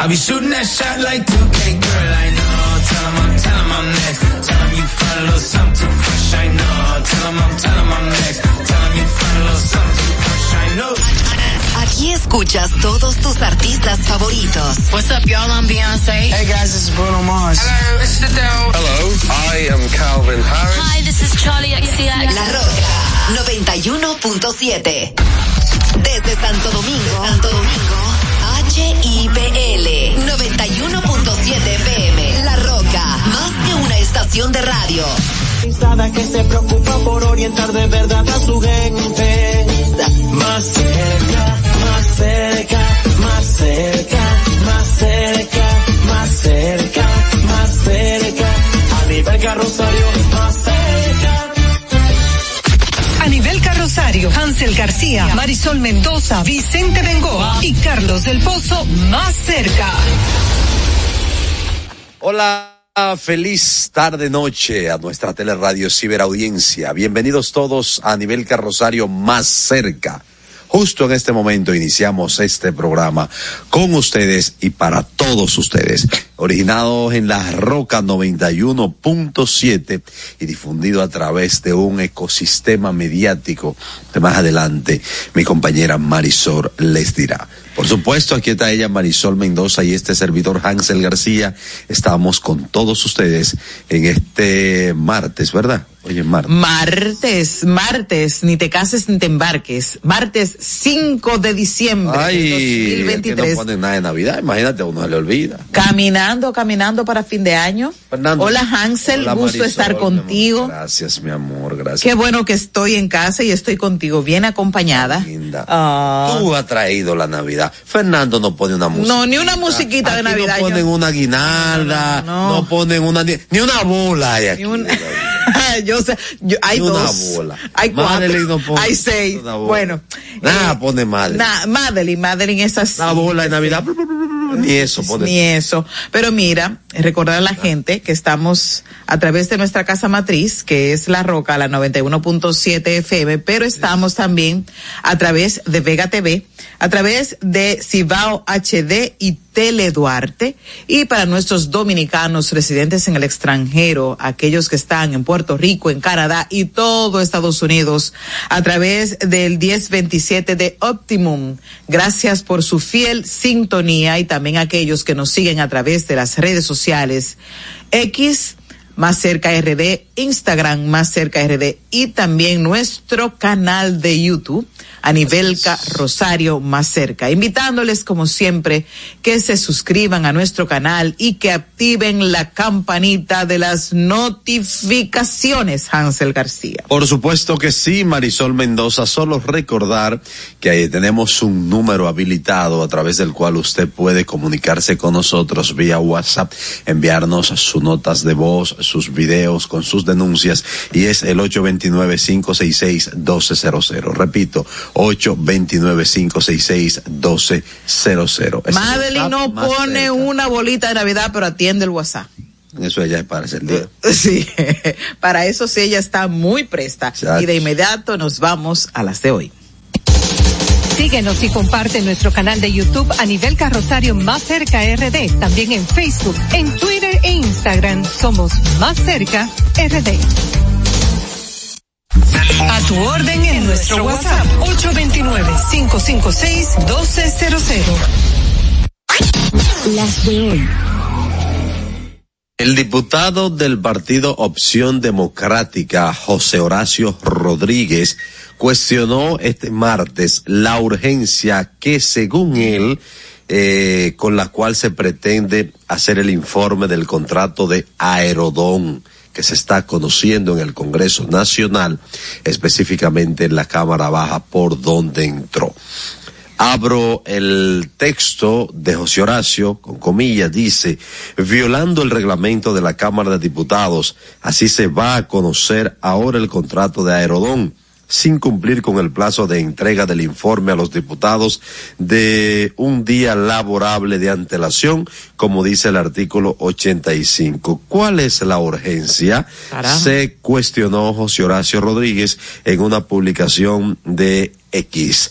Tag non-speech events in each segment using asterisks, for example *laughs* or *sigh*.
I'll be shooting that shot like 2K, girl, I know. Tell him I'm, tell him I'm next. Tell him you find a little something too fresh, I know. Tell him I'm, tell him I'm next. Tell him you find a little something too fresh, I know. Aquí escuchas todos tus artistas favoritos. What's up, y'all? I'm Beyonce. Hey guys, this is Bruno Mars. Hello, this is Adele. Hello, I am Calvin Harris. Hi, this is Charlie XCX. La Roca 91.7. Desde Santo Domingo, Santo Domingo, HIPL 91.7 FM. La Roca, más que una estación de radio. que se preocupa por orientar de verdad a su gente. Más cerca, más cerca, más cerca, más cerca, más cerca, más cerca. A nivel carrosario, más cerca. Carrosario, Hansel García, Marisol Mendoza, Vicente Bengoa y Carlos del Pozo más cerca. Hola. Feliz tarde noche a nuestra teleradio ciberaudiencia. Bienvenidos todos a nivel carrosario más cerca. Justo en este momento iniciamos este programa con ustedes y para todos ustedes, originado en la Roca 91.7 y difundido a través de un ecosistema mediático que más adelante mi compañera Marisol les dirá. Por supuesto, aquí está ella, Marisol Mendoza y este servidor Hansel García. Estamos con todos ustedes en este martes, ¿verdad? Oye, martes. Martes, martes, ni te cases ni te embarques. Martes 5 de diciembre Ay, de 2023. que no ponen nada de Navidad, imagínate, a uno se le olvida. Caminando, caminando para fin de año. Fernando. Hola Hansel, Hola, gusto Marisol, estar mi contigo. Gracias, mi amor, gracias. Qué bueno que estoy en casa y estoy contigo, bien acompañada. Linda. Ah. Tú has traído la Navidad. Fernando no pone una música. No, ni una musiquita de Navidad. No ponen yo- una guinalda, No, no, no. ponen una, ni, una bola hay aquí. Ni un- *laughs* yo sé, yo- hay una dos, bola. hay Madeline cuatro, no hay seis. Bueno, Nada eh, pone madre. na- Madeline, Madeline es así. Una bola de Navidad. Ni eso pone. Ni eso. Pero mira, recordar a la gente que estamos a través de nuestra casa matriz, que es La Roca, la 91.7 FM, pero estamos también a través de Vega TV, a través de Cibao HD y Tele Duarte, y para nuestros dominicanos residentes en el extranjero, aquellos que están en Puerto Rico, en Canadá y todo Estados Unidos, a través del 1027 de Optimum. Gracias por su fiel sintonía y también aquellos que nos siguen a través de las redes sociales X, más cerca RD, Instagram, más cerca RD y también nuestro canal de YouTube a nivel Ca- Rosario más cerca. Invitándoles como siempre que se suscriban a nuestro canal y que activen la campanita de las notificaciones, Hansel García. Por supuesto que sí, Marisol Mendoza. Solo recordar que ahí tenemos un número habilitado a través del cual usted puede comunicarse con nosotros vía WhatsApp, enviarnos sus notas de voz, sus videos con sus denuncias y es el 829-566-1200. Repito, 829-566-1200. Es el Madeline no pone cerca. una bolita de Navidad, pero atiende el WhatsApp. Eso ya es para ese día. *laughs* Sí, *laughs* para eso sí ella está muy presta. Y de inmediato nos vamos a las de hoy. Síguenos y comparte nuestro canal de YouTube a nivel carrosario más cerca RD. También en Facebook, en Twitter e Instagram somos más cerca RD. A tu orden en nuestro WhatsApp 829-556-1200. Las de hoy. El diputado del partido Opción Democrática, José Horacio Rodríguez, cuestionó este martes la urgencia que, según él, eh, con la cual se pretende hacer el informe del contrato de Aerodón que se está conociendo en el Congreso Nacional, específicamente en la Cámara Baja, por donde entró. Abro el texto de José Horacio, con comillas, dice, violando el reglamento de la Cámara de Diputados, así se va a conocer ahora el contrato de Aerodón, sin cumplir con el plazo de entrega del informe a los diputados de un día laborable de antelación, como dice el artículo 85. ¿Cuál es la urgencia? Se cuestionó José Horacio Rodríguez en una publicación de X.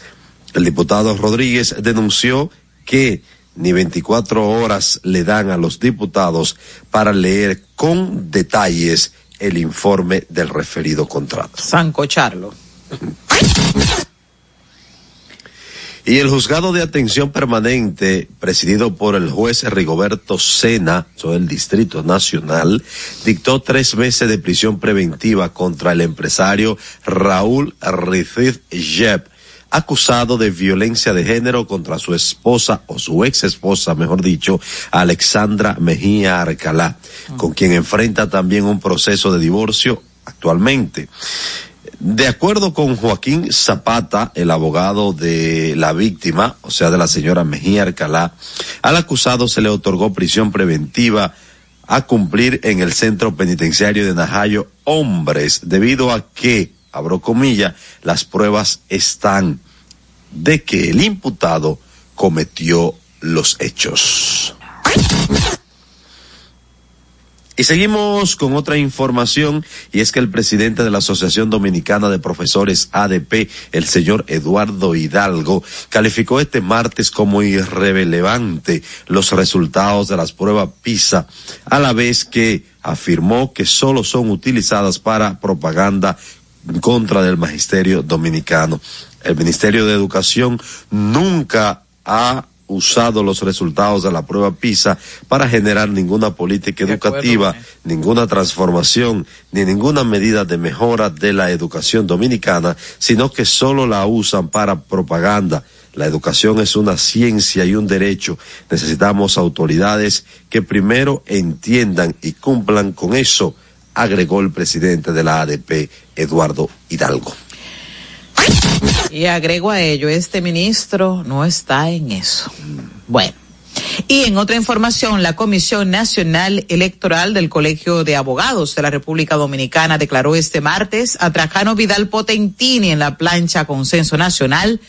El diputado Rodríguez denunció que ni 24 horas le dan a los diputados para leer con detalles el informe del referido contrato. Sancocharlo. Y el juzgado de atención permanente, presidido por el juez Rigoberto Sena, sobre el Distrito Nacional, dictó tres meses de prisión preventiva contra el empresario Raúl Rifid Jeb, acusado de violencia de género contra su esposa o su ex esposa, mejor dicho, Alexandra Mejía Arcalá, con quien enfrenta también un proceso de divorcio actualmente. De acuerdo con Joaquín Zapata, el abogado de la víctima, o sea, de la señora Mejía Arcalá, al acusado se le otorgó prisión preventiva a cumplir en el centro penitenciario de Najayo Hombres, debido a que, abro comillas, las pruebas están de que el imputado cometió los hechos. Y seguimos con otra información y es que el presidente de la Asociación Dominicana de Profesores ADP, el señor Eduardo Hidalgo, calificó este martes como irrelevante los resultados de las pruebas PISA, a la vez que afirmó que solo son utilizadas para propaganda contra del magisterio dominicano. El Ministerio de Educación nunca ha usado los resultados de la prueba PISA para generar ninguna política educativa, ninguna transformación, ni ninguna medida de mejora de la educación dominicana, sino que solo la usan para propaganda. La educación es una ciencia y un derecho. Necesitamos autoridades que primero entiendan y cumplan con eso, agregó el presidente de la ADP, Eduardo Hidalgo. Y agrego a ello, este ministro no está en eso. Bueno. Y en otra información, la Comisión Nacional Electoral del Colegio de Abogados de la República Dominicana declaró este martes a Trajano Vidal Potentini en la plancha Consenso Nacional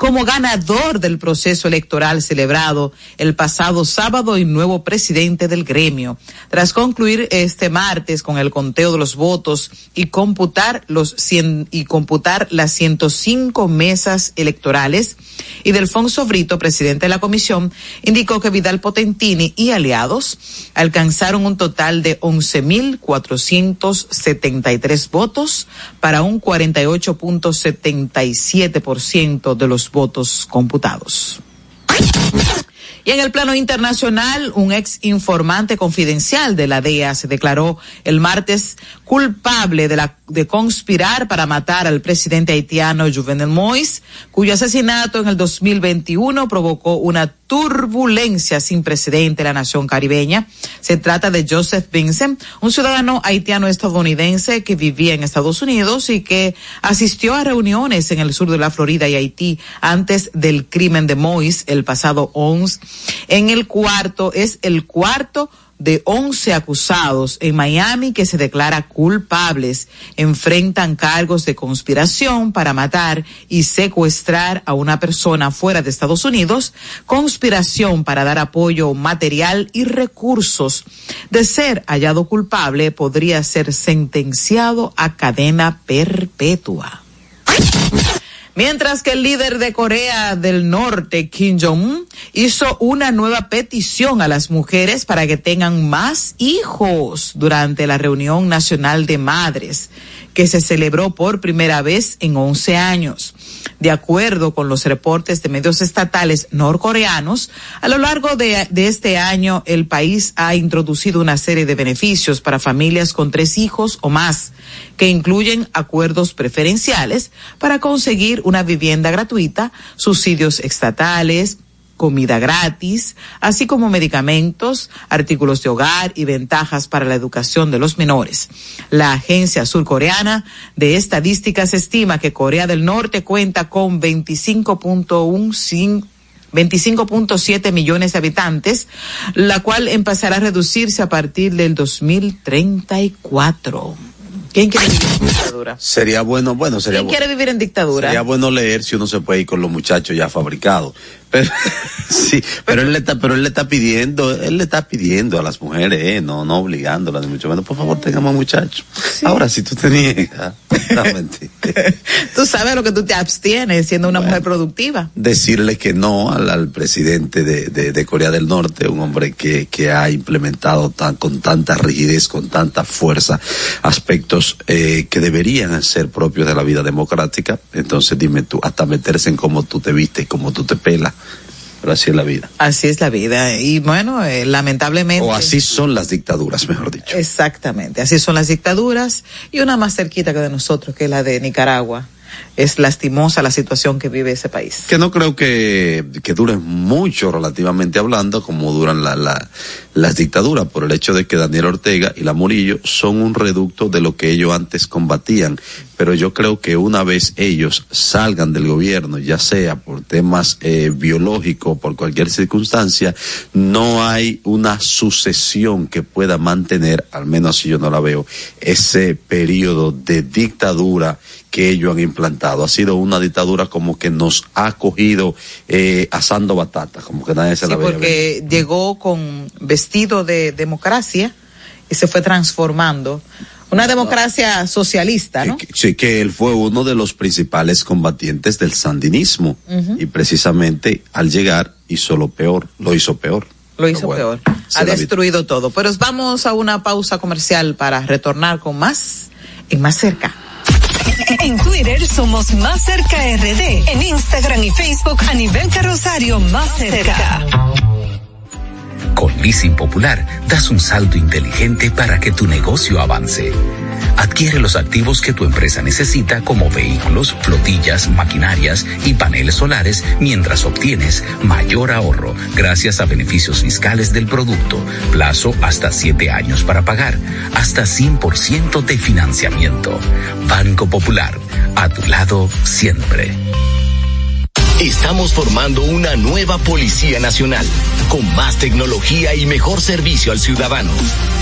como ganador del proceso electoral celebrado el pasado sábado y nuevo presidente del gremio. Tras concluir este martes con el conteo de los votos y computar los cien, y computar las 105 mesas electorales, y Delfonso Brito, presidente de la comisión, indicó que Vidal Potentini y aliados alcanzaron un total de 11.473 votos para un 48.77% de los votos computados. Y en el plano internacional, un ex informante confidencial de la DEA se declaró el martes culpable de, la, de conspirar para matar al presidente haitiano Juvenel Moïse, cuyo asesinato en el 2021 provocó una turbulencia sin precedente en la nación caribeña. Se trata de Joseph Vincent, un ciudadano haitiano estadounidense que vivía en Estados Unidos y que asistió a reuniones en el sur de la Florida y Haití antes del crimen de Moïse el pasado 11. En el cuarto, es el cuarto de 11 acusados en Miami que se declara culpables enfrentan cargos de conspiración para matar y secuestrar a una persona fuera de Estados Unidos, conspiración para dar apoyo material y recursos. De ser hallado culpable, podría ser sentenciado a cadena perpetua. Mientras que el líder de Corea del Norte, Kim Jong-un, hizo una nueva petición a las mujeres para que tengan más hijos durante la reunión nacional de madres que se celebró por primera vez en 11 años. De acuerdo con los reportes de medios estatales norcoreanos, a lo largo de, de, este año el país ha introducido una serie de beneficios para familias con tres hijos o más, que incluyen acuerdos preferenciales para conseguir una vivienda gratuita, subsidios estatales, comida gratis, así como medicamentos, artículos de hogar y ventajas para la educación de los menores. La agencia surcoreana de estadísticas estima que Corea del Norte cuenta con 25.1 25.7 millones de habitantes, la cual empezará a reducirse a partir del 2034. ¿Quién quiere vivir en dictadura? Sería bueno, bueno, sería ¿Quién quiere vivir en dictadura? Sería bueno leer si uno se puede ir con los muchachos ya fabricados. Pero, *laughs* sí, pero él le está, pero él le está pidiendo, él le está pidiendo a las mujeres, eh, no, no obligándolas, ni mucho menos, por favor, tengamos muchachos. Ahora, si tú te niegas. *laughs* *laughs* Tú sabes lo que tú te abstienes siendo una mujer productiva. decirle que no al, al presidente de, de- de Corea del Norte, un hombre que, que ha implementado tan, con tanta rigidez, con tanta fuerza, aspectos eh, que deberían ser propios de la vida democrática. Entonces dime tú, hasta meterse en cómo tú te vistes, cómo tú te pelas. Pero así es la vida. Así es la vida. Y bueno, eh, lamentablemente. O así son las dictaduras, mejor dicho. Exactamente, así son las dictaduras y una más cerquita que de nosotros, que es la de Nicaragua. Es lastimosa la situación que vive ese país. Que no creo que, que duren mucho relativamente hablando como duran la, la- las dictaduras por el hecho de que Daniel Ortega y la Murillo son un reducto de lo que ellos antes combatían. Pero yo creo que una vez ellos salgan del gobierno, ya sea por temas eh, biológicos, por cualquier circunstancia, no hay una sucesión que pueda mantener, al menos si yo no la veo, ese periodo de dictadura que ellos han implantado. Ha sido una dictadura como que nos ha cogido eh, asando batata, como que nadie se Sí, la veía porque llegó con vestido de democracia y se fue transformando. Una democracia socialista, ¿no? Sí, que él fue uno de los principales combatientes del sandinismo y precisamente al llegar hizo lo peor, lo hizo peor. Lo hizo bueno, peor. Ha destruido todo. Pero vamos a una pausa comercial para retornar con más en más cerca. En Twitter somos Más Cerca RD. En Instagram y Facebook a nivel carrosario Más Cerca. Con Leasing Popular das un salto inteligente para que tu negocio avance. Adquiere los activos que tu empresa necesita como vehículos, flotillas, maquinarias y paneles solares mientras obtienes mayor ahorro gracias a beneficios fiscales del producto, plazo hasta 7 años para pagar, hasta 100% de financiamiento. Banco Popular, a tu lado siempre. Estamos formando una nueva Policía Nacional, con más tecnología y mejor servicio al ciudadano.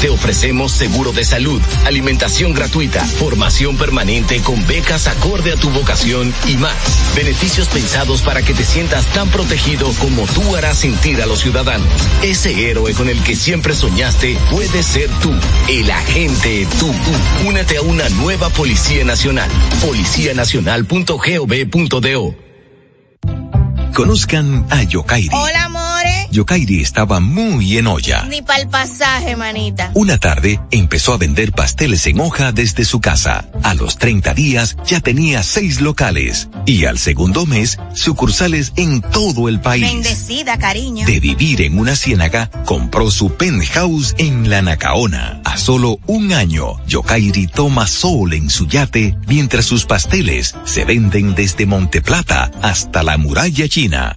Te ofrecemos seguro de salud, alimentación gratuita, formación permanente con becas acorde a tu vocación y más. Beneficios pensados para que te sientas tan protegido como tú harás sentir a los ciudadanos. Ese héroe con el que siempre soñaste puede ser tú, el agente tú. Únete a una nueva Policía Nacional. Policianacional.gov.do Conozcan a Yokairi. Yokairi estaba muy en olla. Ni para el pasaje, manita. Una tarde empezó a vender pasteles en hoja desde su casa. A los 30 días ya tenía seis locales y al segundo mes sucursales en todo el país. Bendecida, cariño. De vivir en una ciénaga, compró su penthouse en la Nacaona. A solo un año, Yokairi toma sol en su yate mientras sus pasteles se venden desde Monteplata hasta la muralla china.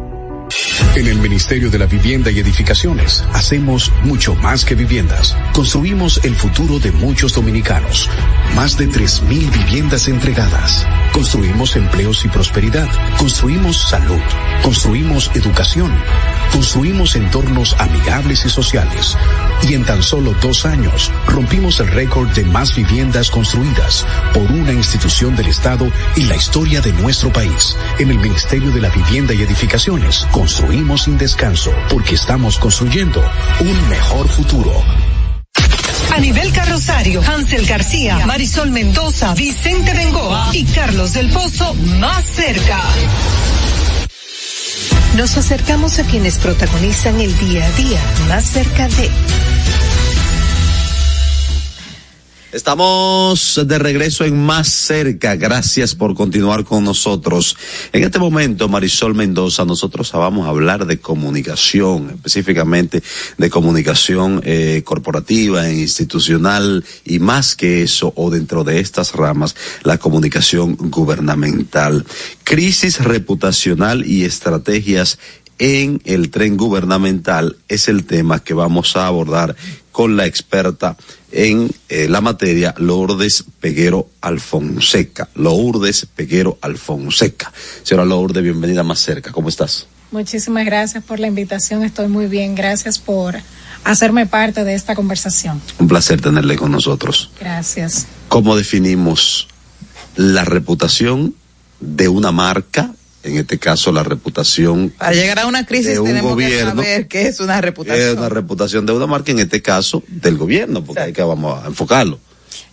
En el Ministerio de la Vivienda y Edificaciones hacemos mucho más que viviendas. Construimos el futuro de muchos dominicanos. Más de 3.000 viviendas entregadas. Construimos empleos y prosperidad. Construimos salud. Construimos educación. Construimos entornos amigables y sociales. Y en tan solo dos años rompimos el récord de más viviendas construidas por una institución del Estado en la historia de nuestro país. En el Ministerio de la Vivienda y Edificaciones construimos sin descanso porque estamos construyendo un mejor futuro. A nivel carrosario, Hansel García, Marisol Mendoza, Vicente Bengoa y Carlos del Pozo más cerca. Nos acercamos a quienes protagonizan el día a día más cerca de Estamos de regreso en Más Cerca. Gracias por continuar con nosotros. En este momento, Marisol Mendoza, nosotros vamos a hablar de comunicación, específicamente de comunicación eh, corporativa, e institucional y más que eso, o dentro de estas ramas, la comunicación gubernamental. Crisis reputacional y estrategias en el tren gubernamental es el tema que vamos a abordar con la experta en eh, la materia, Lourdes Peguero Alfonseca. Lourdes Peguero Alfonseca. Señora Lourdes, bienvenida más cerca. ¿Cómo estás? Muchísimas gracias por la invitación. Estoy muy bien. Gracias por hacerme parte de esta conversación. Un placer tenerle con nosotros. Gracias. ¿Cómo definimos la reputación de una marca? En este caso, la reputación. Para llegar a una crisis de un tenemos gobierno, que saber qué es una reputación. Es una reputación de una marca, en este caso, del gobierno, porque hay que vamos a enfocarlo.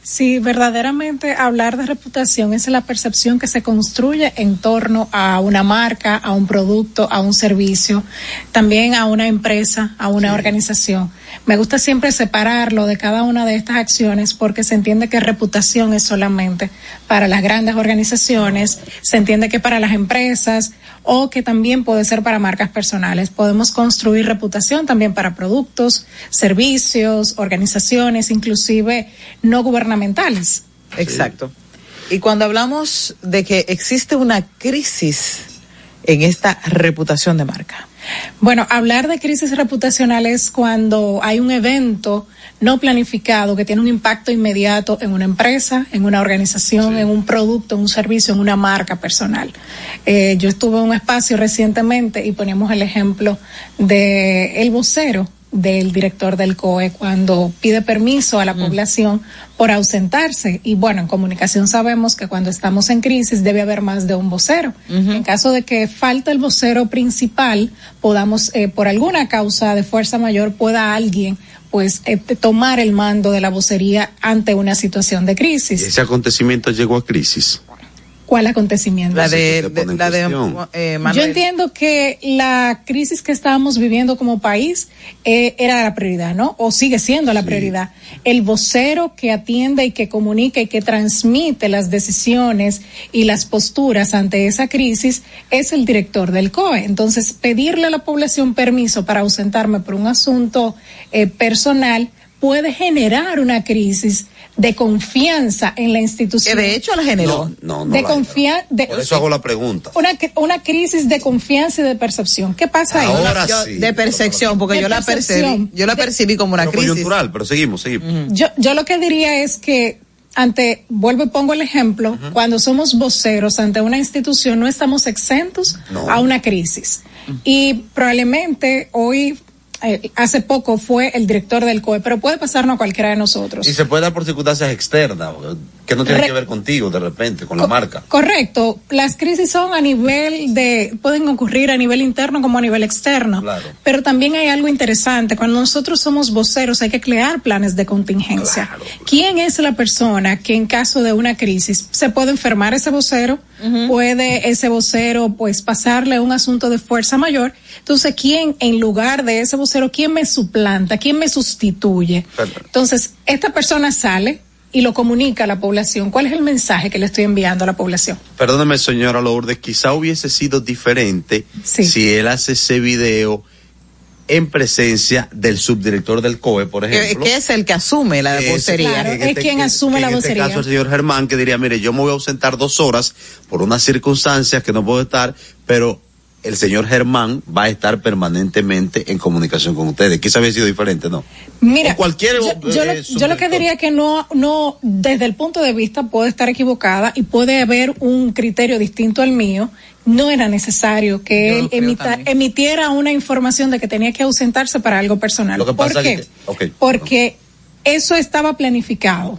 Sí, verdaderamente hablar de reputación es la percepción que se construye en torno a una marca, a un producto, a un servicio, también a una empresa, a una organización. Me gusta siempre separarlo de cada una de estas acciones porque se entiende que reputación es solamente para las grandes organizaciones, se entiende que para las empresas o que también puede ser para marcas personales. Podemos construir reputación también para productos, servicios, organizaciones, inclusive no gubernamentales. Exacto. Y cuando hablamos de que existe una crisis en esta reputación de marca. Bueno, hablar de crisis reputacional es cuando hay un evento no planificado que tiene un impacto inmediato en una empresa, en una organización, en un producto, en un servicio, en una marca personal. Eh, yo estuve en un espacio recientemente y poníamos el ejemplo de el vocero del director del COE cuando pide permiso a la población por ausentarse. Y bueno, en comunicación sabemos que cuando estamos en crisis debe haber más de un vocero. En caso de que falte el vocero principal, podamos, eh, por alguna causa de fuerza mayor, pueda alguien pues eh, tomar el mando de la vocería ante una situación de crisis. Ese acontecimiento llegó a crisis. ¿Cuál acontecimiento? La de, de- la de eh, Yo entiendo que la crisis que estábamos viviendo como país eh, era la prioridad, ¿no? O sigue siendo la prioridad. El vocero que atiende y que comunica y que transmite las decisiones y las posturas ante esa crisis es el director del COE. Entonces, pedirle a la población permiso para ausentarme por un asunto eh, personal puede generar una crisis de confianza en la institución. Que de hecho la generó. No, no de confianza. Por eso hago la pregunta. Una, cri- una crisis de confianza y de percepción. ¿Qué pasa ahí? Ahora Yo- sí. de percepción, porque De yo la percibí, yo la De- percibí como una crisis. coyuntural, pero seguimos, seguimos. Yo, yo lo que diría es que ante, vuelvo y pongo el ejemplo, cuando somos voceros ante una institución no estamos exentos No. a una crisis. Y probablemente hoy, eh, hace poco fue el director del COE, pero puede pasarnos a cualquiera de nosotros. Y se puede dar por circunstancias externas, que no tienen Re- que ver contigo de repente, con la marca. Correcto. Las crisis son a nivel de, pueden ocurrir a nivel interno como a nivel externo. Claro. Pero también hay algo interesante. Cuando nosotros somos voceros hay que crear planes de contingencia. ¿Quién es la persona que en caso de una crisis se puede enfermar ese vocero? Puede ese vocero pues pasarle un asunto de fuerza mayor. Entonces, ¿quién en lugar de ese vocero, quién me suplanta? ¿Quién me sustituye? Entonces, esta persona sale y lo comunica a la población. ¿Cuál es el mensaje que le estoy enviando a la población? Perdóneme, señora Lourdes, quizá hubiese sido diferente si él hace ese video en presencia del subdirector del COE, por Que, ejemplo. que es el que asume la es- vocería. Claro, en es este- quien asume la en este vocería. caso el señor Germán que diría, mire, yo me voy a ausentar dos horas por unas circunstancias que no puedo estar, pero el señor Germán va a estar permanentemente en comunicación con ustedes. Quizá había sido diferente, ¿no? Mira, cualquier, yo, yo lo, eh, yo lo que diría que no, no, desde el punto de vista puede estar equivocada y puede haber un criterio distinto al mío. No era necesario que Yo él emita- emitiera una información de que tenía que ausentarse para algo personal. Lo que ¿Por pasa qué? es que- ok. Porque eso estaba planificado.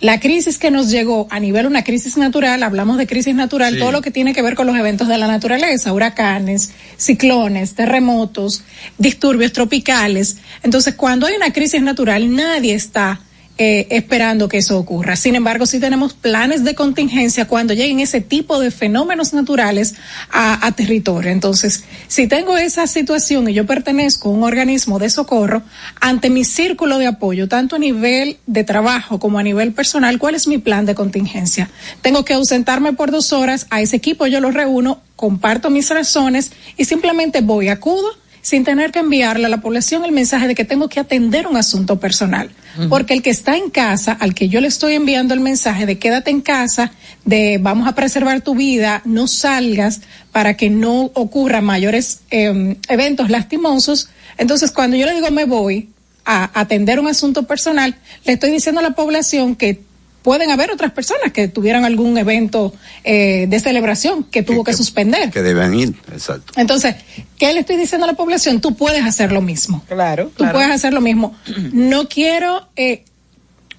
La crisis que nos llegó a nivel una crisis natural, hablamos de crisis natural, Sí. todo lo que tiene que ver con los eventos de la naturaleza, huracanes, ciclones, terremotos, disturbios tropicales. Entonces, cuando hay una crisis natural, nadie está eh, esperando que eso ocurra. Sin embargo, sí tenemos planes de contingencia cuando lleguen ese tipo de fenómenos naturales a, a territorio. Entonces, si tengo esa situación y yo pertenezco a un organismo de socorro, ante mi círculo de apoyo, tanto a nivel de trabajo como a nivel personal, ¿cuál es mi plan de contingencia? Tengo que ausentarme por dos horas, a ese equipo yo lo reúno, comparto mis razones y simplemente voy, acudo sin tener que enviarle a la población el mensaje de que tengo que atender un asunto personal. Porque el que está en casa, al que yo le estoy enviando el mensaje de quédate en casa, de vamos a preservar tu vida, no salgas para que no ocurran mayores eh, eventos lastimosos. Entonces, cuando yo le digo me voy a atender un asunto personal, le estoy diciendo a la población que pueden haber otras personas que tuvieran algún evento eh, de celebración que tuvo que, suspender. Que deben ir, exacto. Entonces, ¿qué le estoy diciendo a la población? Tú puedes hacer lo mismo. Claro. Tú puedes hacer lo mismo. No quiero eh,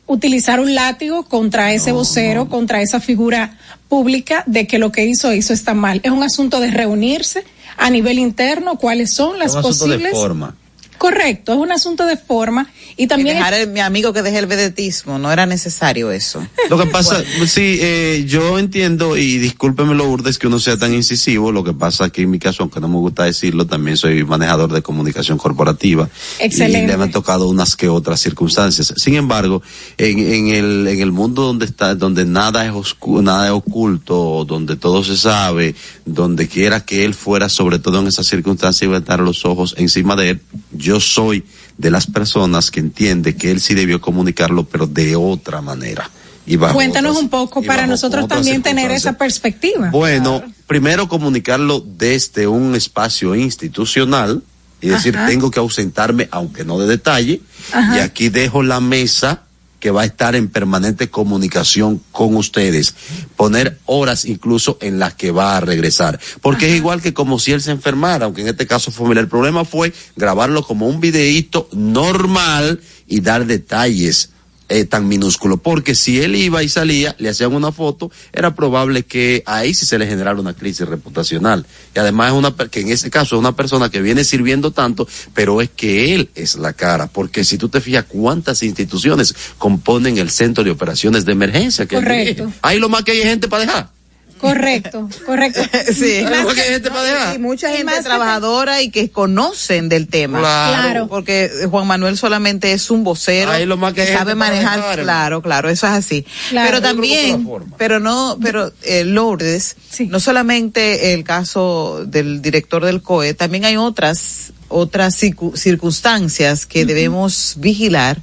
utilizar un látigo contra ese vocero, contra esa figura pública de que lo que hizo hizo está mal. Es un asunto de reunirse a nivel interno, cuáles son las un posibles. de forma. Correcto, es un asunto de forma y también dejar el, mi amigo que deje el vedetismo, no era necesario eso. Lo que pasa, *laughs* sí, eh, yo entiendo y discúlpeme lo urdes que uno sea tan incisivo, lo que pasa aquí en mi caso, aunque no me gusta decirlo, también soy manejador de comunicación corporativa. Excelente. Y le han tocado unas que otras circunstancias. Sin embargo, en, en el, en el mundo donde está, donde nada es oscuro, nada es oculto, donde todo se sabe, donde quiera que él fuera, sobre todo en esas circunstancias, iba a estar los ojos encima de él, yo soy de las personas que entiende que él sí debió comunicarlo, pero de otra manera. Y Cuéntanos otras- un poco para nosotros también tener esa perspectiva. Bueno, primero comunicarlo desde un espacio institucional y decir, Ajá. tengo que ausentarme, aunque no de detalle, Ajá. y aquí dejo la mesa que va a estar en permanente comunicación con ustedes. Poner horas incluso en las que va a regresar. Porque es igual que como si él se enfermara, aunque en este caso familiar. El problema fue grabarlo como un videíto normal y dar detalles eh, tan minúsculo, porque si él iba y salía, le hacían una foto, era probable que ahí sí se le generara una crisis reputacional. Y además es una, que en ese caso es una persona que viene sirviendo tanto, pero es que él es la cara, porque si tú te fijas cuántas instituciones componen el centro de operaciones de emergencia, que Correcto. ahí lo más que hay gente para dejar. Correcto, correcto. *laughs* Sí, Porque gente y mucha Y gente más que- trabajadora y que conocen del tema. Claro. Claro. Porque Juan Manuel solamente es un vocero. Ahí lo más que sabe manejar, claro, claro, eso es así. Claro. Pero también, pero no, pero eh, Lourdes, Sí. no solamente el caso del director del COE, también hay otras, otras circu- circunstancias que debemos vigilar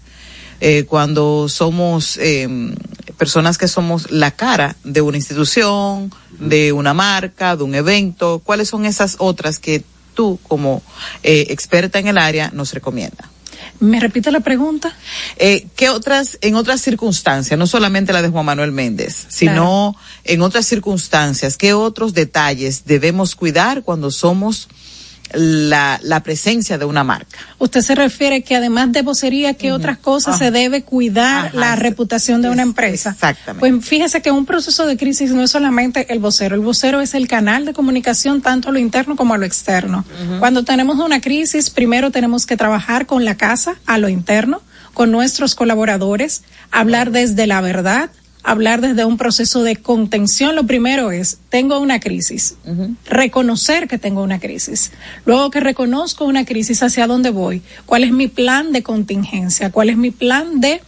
eh, cuando somos eh, personas que somos la cara de una institución, de una marca, de un evento. ¿Cuáles son esas otras que tú, como eh, experta en el área, nos recomienda? ¿Me repite la pregunta? Eh, ¿Qué otras, en otras circunstancias, no solamente la de Juan Manuel Méndez, sino en otras circunstancias, qué otros detalles debemos cuidar cuando somos la, la presencia de una marca? Usted se refiere que además de vocería, ¿qué otras cosas se debe cuidar Ajá, la reputación de una Es- empresa? exactamente. Pues fíjese que un proceso de crisis no es solamente el vocero, el vocero es el canal de comunicación tanto a lo interno como a lo externo. Cuando tenemos una crisis, primero tenemos que trabajar con la casa a lo interno, con nuestros colaboradores, hablar desde la verdad, hablar desde un proceso de contención. Lo primero es, tengo una crisis, reconocer que tengo una crisis. Luego que reconozco una crisis, ¿hacia dónde voy? ¿Cuál es mi plan de contingencia? ¿Cuál es mi plan de,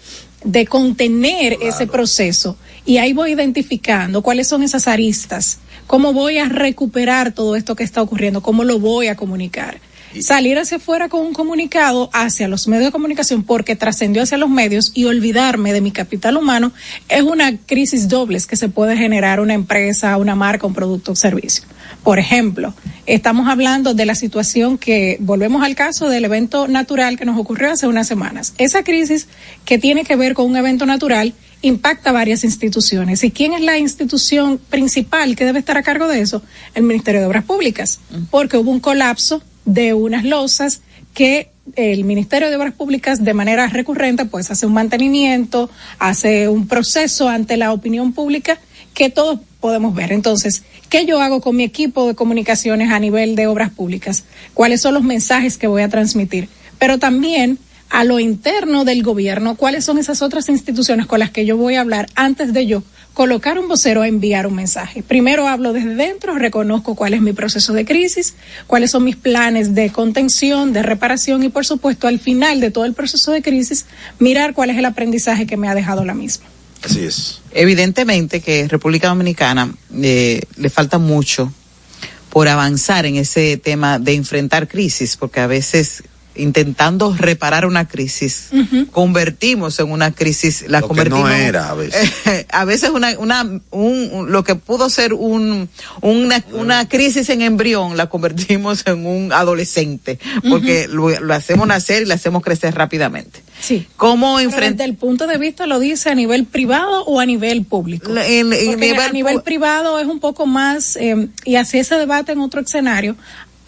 de contener ese proceso? Y ahí voy identificando cuáles son esas aristas, cómo voy a recuperar todo esto que está ocurriendo, cómo lo voy a comunicar. Salir hacia afuera con un comunicado hacia los medios de comunicación porque trascendió hacia los medios y olvidarme de mi capital humano es una crisis doble que se puede generar una empresa, una marca, un producto o servicio. Por ejemplo, estamos hablando de la situación que, volvemos al caso del evento natural que nos ocurrió hace unas semanas. Esa crisis que tiene que ver con un evento natural impacta varias instituciones. ¿Y quién es la institución principal que debe estar a cargo de eso? El Ministerio de Obras Públicas, porque hubo un colapso de unas losas que el Ministerio de Obras Públicas de manera recurrente pues hace un mantenimiento, hace un proceso ante la opinión pública que todos podemos ver. Entonces, ¿qué yo hago con mi equipo de comunicaciones a nivel de obras públicas? ¿Cuáles son los mensajes que voy a transmitir? Pero también a lo interno del gobierno, ¿cuáles son esas otras instituciones con las que yo voy a hablar antes de yo colocar un vocero a enviar un mensaje? Primero hablo desde dentro, reconozco cuál es mi proceso de crisis, cuáles son mis planes de contención, de reparación y por supuesto al final de todo el proceso de crisis, mirar cuál es el aprendizaje que me ha dejado la misma. Así es. Evidentemente que República Dominicana eh, le falta mucho por avanzar en ese tema de enfrentar crisis, porque a veces intentando reparar una crisis, convertimos en una crisis, la Lo que convertimos. no era a veces. *laughs* a veces una, una, un, un- lo que pudo ser un, una, una crisis en embrión, la convertimos en un adolescente, porque lo, lo hacemos nacer y lo hacemos crecer rápidamente. Sí. ¿Cómo enfrentar? desde el punto de vista lo dice a nivel privado o a nivel público. Nivel a nivel privado es un poco más, eh, y así se debate en otro escenario,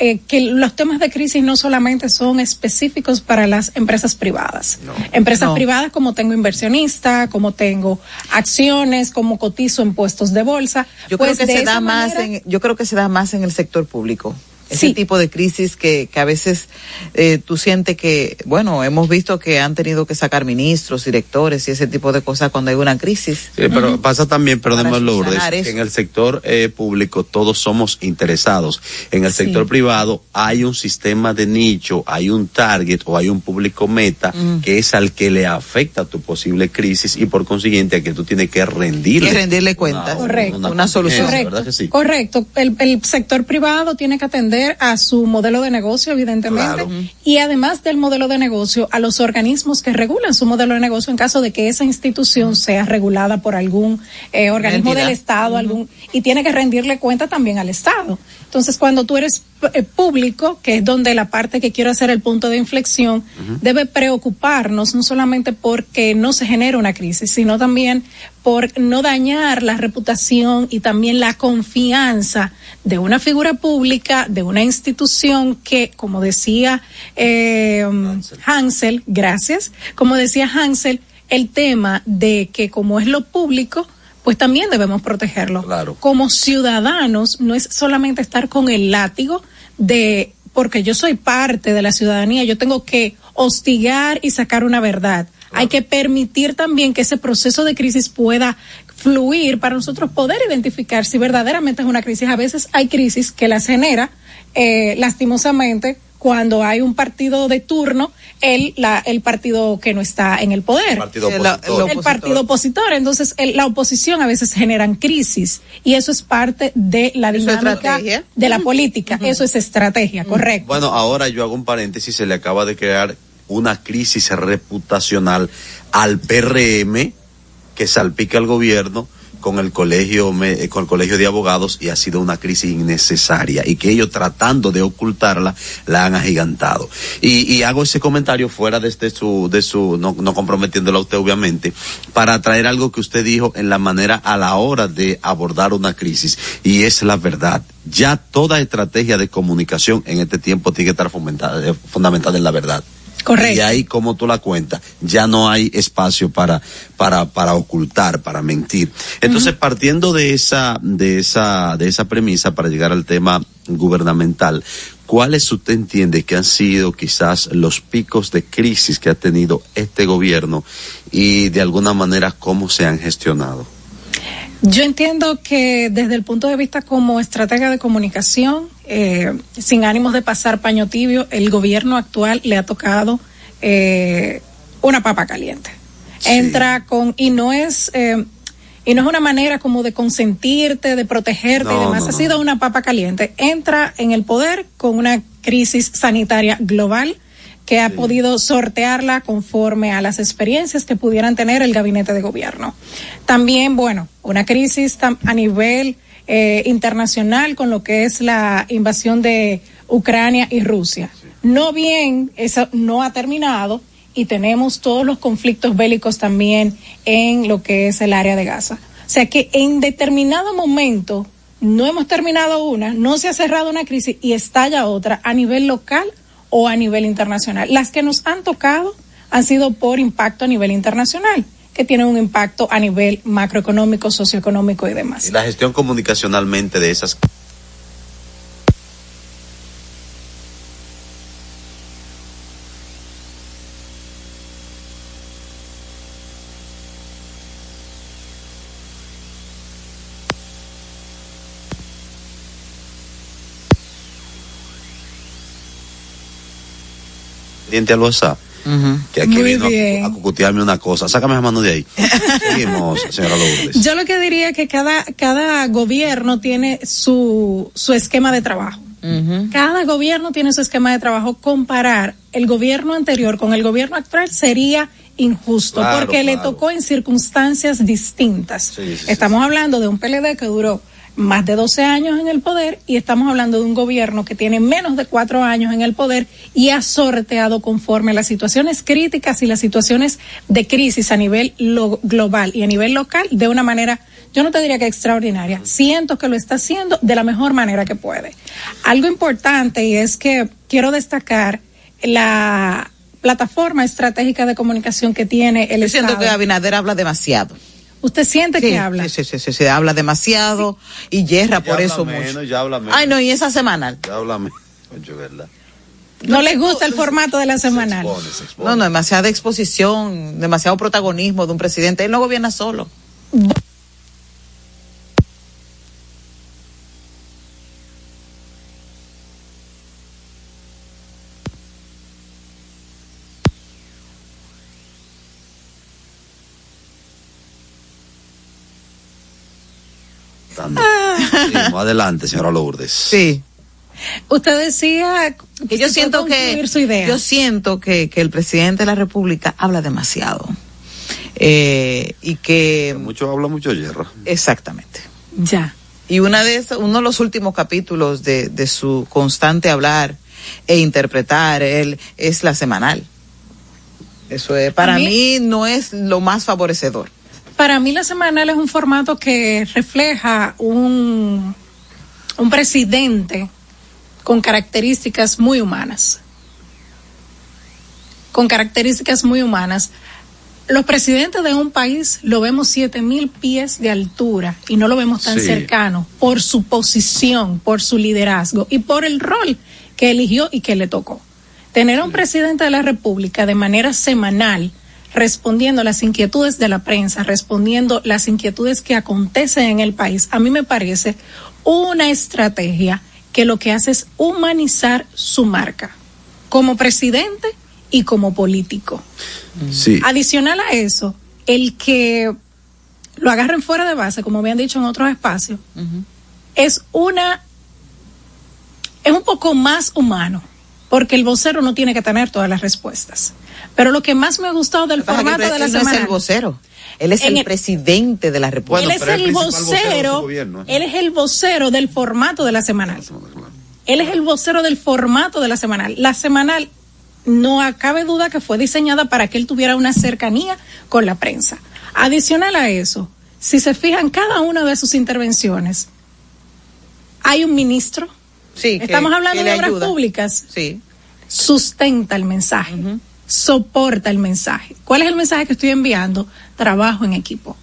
eh, que los temas de crisis no solamente son específicos para las empresas privadas. Empresas No. privadas como tengo inversionista, como tengo acciones, como cotizo en puestos de bolsa. Yo pues creo que de se da más en, yo creo que se da más en el sector público. Ese Sí. tipo de crisis que, que a veces eh, tú sientes que, bueno, hemos visto que han tenido que sacar ministros, directores y ese tipo de cosas cuando hay una crisis. Sí, pero pasa también, Para Lourdes, que en el sector eh, público todos somos interesados. En el sector privado hay un sistema de nicho, hay un target o hay un público meta Mm. que es al que le afecta tu posible crisis y por consiguiente a que tú tienes que rendirle. Que rendirle cuentas. Correcto. Una solución. Correcto. ¿verdad que sí? Correcto. El, el sector privado tiene que atender a su modelo de negocio, evidentemente, Claro. y además del modelo de negocio, a los organismos que regulan su modelo de negocio en caso de que esa institución sea regulada por algún eh, organismo Entidad. del Estado, algún y tiene que rendirle cuenta también al Estado. Entonces, cuando tú eres eh, público, que es donde la parte que quiero hacer el punto de inflexión, debe preocuparnos no solamente porque no se genere una crisis, sino también por no dañar la reputación y también la confianza de una figura pública, de una institución que, como decía eh, Hansel, gracias, como decía Hansel, el tema de que como es lo público, pues también debemos protegerlo. Claro. Como ciudadanos, no es solamente estar con el látigo de, porque yo soy parte de la ciudadanía, yo tengo que hostigar y sacar una verdad. Hay que permitir también que ese proceso de crisis pueda fluir para nosotros poder identificar si verdaderamente es una crisis. A veces hay crisis que las genera, eh, lastimosamente, cuando hay un partido de turno, el, la, el partido que no está en el poder. Partido Sí, la- opositor. el partido opositor. Entonces, el- la oposición a veces generan crisis y eso es parte de la dinámica de la política. Eso es estrategia, correcto. Bueno, ahora yo hago un paréntesis, se le acaba de crear una crisis reputacional al PRM que salpica al gobierno con el colegio eh, con el colegio de abogados y ha sido una crisis innecesaria y que ellos tratando de ocultarla la han agigantado. Y, y hago ese comentario fuera de, este su de su no, no comprometiéndolo a usted obviamente para traer algo que usted dijo en la manera a la hora de abordar una crisis y es la verdad. Ya toda estrategia de comunicación en este tiempo tiene que estar eh, fundamentada en la verdad Correcto. y ahí, como tú la cuentas, ya no hay espacio para, para, para ocultar, para mentir. Entonces, partiendo de esa, de esa, de esa premisa para llegar al tema gubernamental, ¿cuáles usted entiende que han sido quizás los picos de crisis que ha tenido este gobierno y de alguna manera cómo se han gestionado? Yo entiendo que desde el punto de vista como estratega de comunicación, eh, sin ánimos de pasar paño tibio, el gobierno actual le ha tocado eh, una papa caliente. Entra con y no es eh, y no es una manera como de consentirte, de protegerte y No, demás. no, ha no. sido una papa caliente. Entra en el poder con una crisis sanitaria global que ha podido sortearla conforme a las experiencias que pudieran tener el gabinete de gobierno. También, bueno, una crisis a nivel eh, internacional con lo que es la invasión de Ucrania y Rusia. No bien, eso no ha terminado y tenemos todos los conflictos bélicos también en lo que es el área de Gaza. O sea que en determinado momento no hemos terminado una, no se ha cerrado una crisis y estalla otra a nivel local o a nivel internacional. Las que nos han tocado han sido por impacto a nivel internacional, que tienen un impacto a nivel macroeconómico, socioeconómico y demás. La gestión comunicacionalmente de esas pendiente al WhatsApp que aquí Muy vino a- bien. a, cucutearme una cosa. Sácame las manos de ahí. Seguimos, *laughs* señora Lourdes. Yo lo que diría que cada, cada gobierno tiene su, su esquema de trabajo. Cada gobierno tiene su esquema de trabajo. Comparar el gobierno anterior con el gobierno actual sería injusto Claro, porque le tocó en circunstancias distintas. Sí, sí, sí. Estamos hablando de un PLD que duró más de 12 años en el poder y estamos hablando de un gobierno que tiene menos de cuatro años en el poder y ha sorteado conforme las situaciones críticas y las situaciones de crisis a nivel lo- global y a nivel local de una manera, yo no te diría que extraordinaria, siento que lo está haciendo de la mejor manera que puede. Algo importante y es que quiero destacar la plataforma estratégica de comunicación que tiene el Yo siento Estado. que Abinader habla demasiado. ¿Usted siente Sí, que habla? Sí, sí, sí, sí, habla demasiado y yerra por eso habla mucho. menos, ya habla menos. Ay, no, y esa semanal. Ya háblame. Concho, ¿verdad? No les gusta el formato de la semanal. No, no, demasiada exposición, demasiado protagonismo de un presidente. Él no gobierna solo. Adelante, señora Lourdes. Sí. Usted decía que yo si siento que su idea. yo siento que, que el presidente de la República habla demasiado eh, y que mucho habla mucho hierro exactamente ya y una de esas, uno de los últimos capítulos de, de su constante hablar e interpretar él es la semanal eso es para mí no es lo más favorecedor Para mí la semanal es un formato que refleja un, un presidente con características muy humanas. Con características muy humanas. Los presidentes de un país lo vemos siete mil pies de altura y no lo vemos tan Sí. cercano por su posición, por su liderazgo y por el rol que eligió y que le tocó. Tener a un presidente de la República de manera semanal respondiendo a las inquietudes de la prensa, respondiendo las inquietudes que acontecen en el país, a mí me parece una estrategia que lo que hace es humanizar su marca como presidente y como político. Sí. Adicional a eso, el que lo agarren fuera de base, como habían dicho en otros espacios, es una es un poco más humano, porque el vocero no tiene que tener todas las respuestas. Pero lo que más me ha gustado del formato él de la no es semana el vocero él es el, el- presidente de la República él es el vocero, él es el vocero del formato de la semanal. Él es el vocero del formato de la semanal. La semanal no cabe duda que fue diseñada para que él tuviera una cercanía con la prensa. Adicional a eso, si se fijan cada una de sus intervenciones, hay un ministro. Sí, que- Estamos hablando que de obras ayuda. públicas. Sí. Sustenta el mensaje, soporta el mensaje. ¿Cuál es el mensaje que estoy enviando? Trabajo en equipo.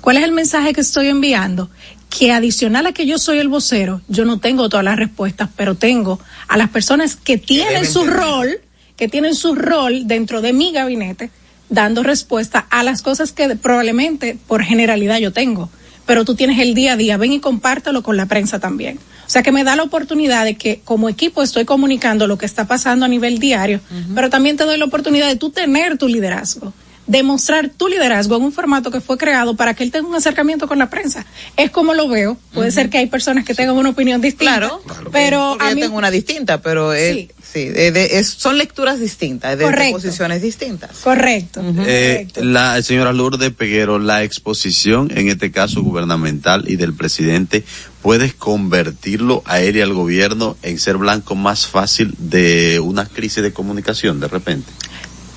¿Cuál es el mensaje que estoy enviando? Que adicional a que yo soy el vocero, yo no tengo todas las respuestas, pero tengo a las personas que tienen su rol, que tienen su rol dentro de mi gabinete, dando respuesta a las cosas que probablemente por generalidad yo tengo. Pero tú tienes el día a día, ven y compártelo con la prensa también. O sea que me da la oportunidad de que como equipo estoy comunicando lo que está pasando a nivel diario, pero también te doy la oportunidad de tú tener tu liderazgo, demostrar tu liderazgo en un formato que fue creado para que él tenga un acercamiento con la prensa. Es como lo veo. Puede ser que hay personas que tengan una opinión distinta, Claro, pero Porque a yo mí tengo una distinta, pero él- sí, de- de- es- son lecturas distintas, de, de Correcto. posiciones distintas. correcto. Eh, la señora Lourdes Peguero, la exposición, en este caso gubernamental y del presidente, ¿puedes convertirlo a él y al gobierno en ser blanco más fácil de una crisis de comunicación de repente?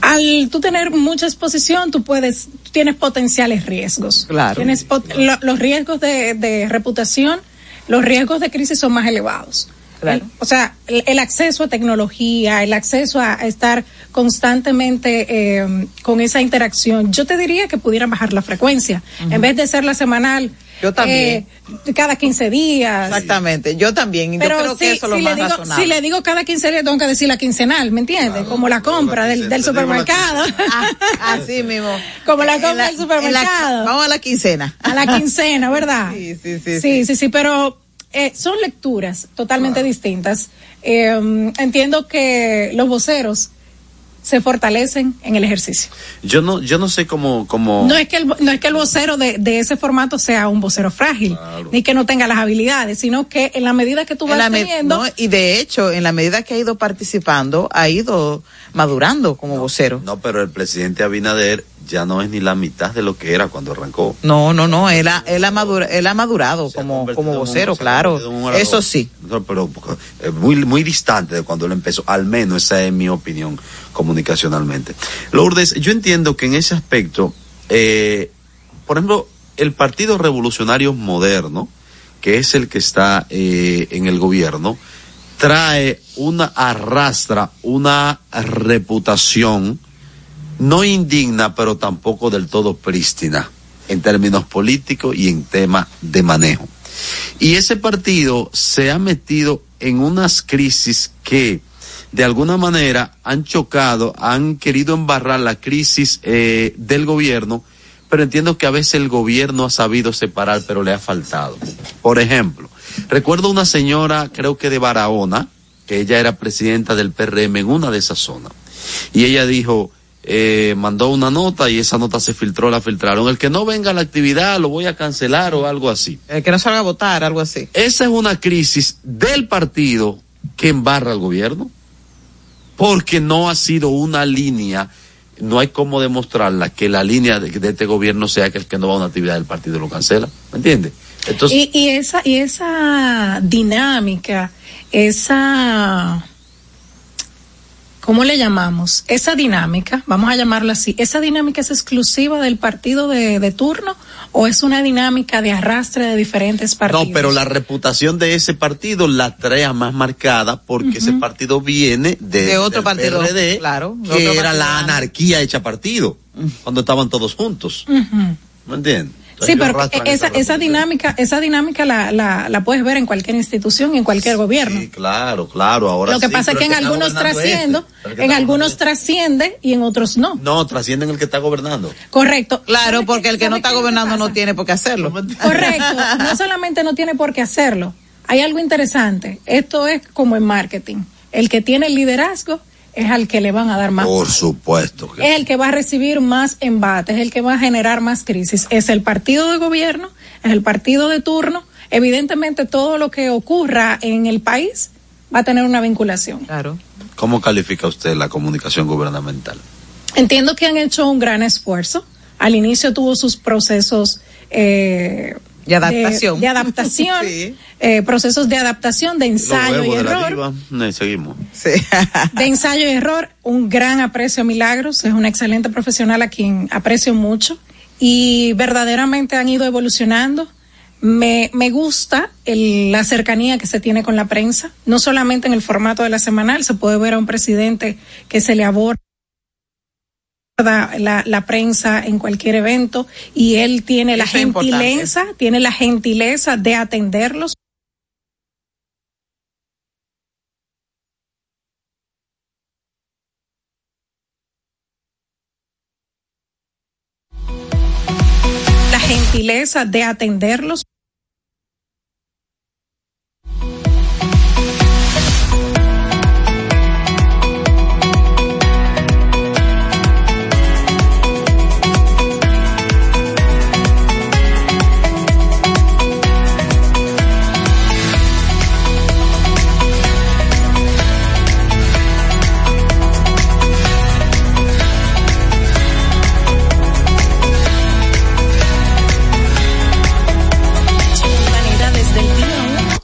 al tú tener mucha exposición, tú puedes, tú tienes potenciales riesgos. Claro. Tienes pot- lo- los riesgos de, de reputación, los riesgos de crisis son más elevados. El- o sea, el, el acceso a tecnología, el acceso a, a estar constantemente eh, con esa interacción, yo te diría que pudieran bajar la frecuencia. En vez de ser la semanal, Yo también. eh, cada 15 días. Exactamente, yo también, y yo Pero creo si, que eso es lo más le digo, razonable. si le digo cada 15 días, tengo que decir la quincenal, ¿me entiendes? Como la compra del, del supermercado. Ah, Así mismo. Como la compra la- del supermercado. la- vamos a la quincena. A la quincena, ¿verdad? Sí, sí, sí. Sí, sí, sí, pero eh, son lecturas totalmente distintas. Eh, entiendo que los voceros se fortalecen en el ejercicio. Yo no, yo no sé cómo, cómo. No es que el, no es que el vocero de, de ese formato sea un vocero frágil, ni que no tenga las habilidades, sino que en la medida que tú En vas teniendo, no, y de hecho, en la medida que ha ido participando, ha ido madurando como vocero. No, pero el presidente Abinader ya no es ni la mitad de lo que era cuando arrancó. No, no, no, él ha, él ha, madura- él ha madurado como, como vocero, claro. Eso sí. No, pero eh, muy, muy distante de cuando él empezó, al menos esa es mi opinión comunicacionalmente. Lourdes, yo entiendo que en ese aspecto, eh, por ejemplo, el Partido Revolucionario Moderno, que es el que está eh, en el gobierno, trae una arrastra, una reputación no indigna, pero tampoco del todo prístina en términos políticos y en temas de manejo. Y ese partido se ha metido en unas crisis que de alguna manera han chocado, han querido embarrar la crisis eh, del gobierno, pero entiendo que a veces el gobierno ha sabido separar, pero le ha faltado. Por ejemplo, recuerdo una señora, creo que de Barahona, que ella era presidenta del PRM en una de esas zonas, y ella dijo, eh, mandó una nota y esa nota se filtró, la filtraron. El que no venga a la actividad lo voy a cancelar o algo así. El que no salga a votar, algo así. Esa es una crisis del partido que embarra al gobierno, porque no ha sido una línea, no hay cómo demostrarla que la línea de, de este gobierno sea que el que no va a una actividad del partido lo cancela, ¿me entiendes? Entonces, y, y esa, y esa dinámica, esa, ¿cómo le llamamos? Esa dinámica, vamos a llamarlo así, ¿esa dinámica es exclusiva del partido de, de turno o es una dinámica de arrastre de diferentes partidos? no, pero la reputación de ese partido la trae más marcada porque ese partido viene de, De otro del partido, PRD, claro, de que otro era partido la anarquía hecha partido, cuando estaban todos juntos. ¿me entiendes? Sí, pero esa, esa dinámica, esa dinámica la, la, la puedes ver en cualquier institución y en cualquier gobierno. Sí, claro, claro, ahora Lo que sí, pasa es que en algunos este, que en algunos trasciende y en otros no. No, trascienden el que está gobernando. Correcto. Claro, porque el que no está gobernando no tiene por qué hacerlo. Correcto. No solamente no tiene por qué hacerlo. Hay algo interesante. Esto es como en marketing. El que tiene el liderazgo es al que le van a dar más. Por supuesto que Es el que va a recibir más embates, es el que va a generar más crisis. Es el partido de gobierno, es el partido de turno. Evidentemente todo lo que ocurra en el país va a tener una vinculación. Claro. ¿Cómo califica usted la comunicación gubernamental? Entiendo que han hecho un gran esfuerzo. Al inicio tuvo sus procesos eh, De adaptación. de, de adaptación, *laughs* Sí. eh, procesos de adaptación, de ensayo y error. seguimos. *laughs* de ensayo y error, un gran aprecio a Milagros, es una excelente profesional a quien aprecio mucho y verdaderamente han ido evolucionando. Me, me gusta el- la cercanía que se tiene con la prensa, no solamente en el formato de la semanal, se puede ver a un presidente que se le aborda la, la prensa en cualquier evento y él tiene la importante. gentileza, tiene la gentileza de atenderlos. La gentileza de atenderlos.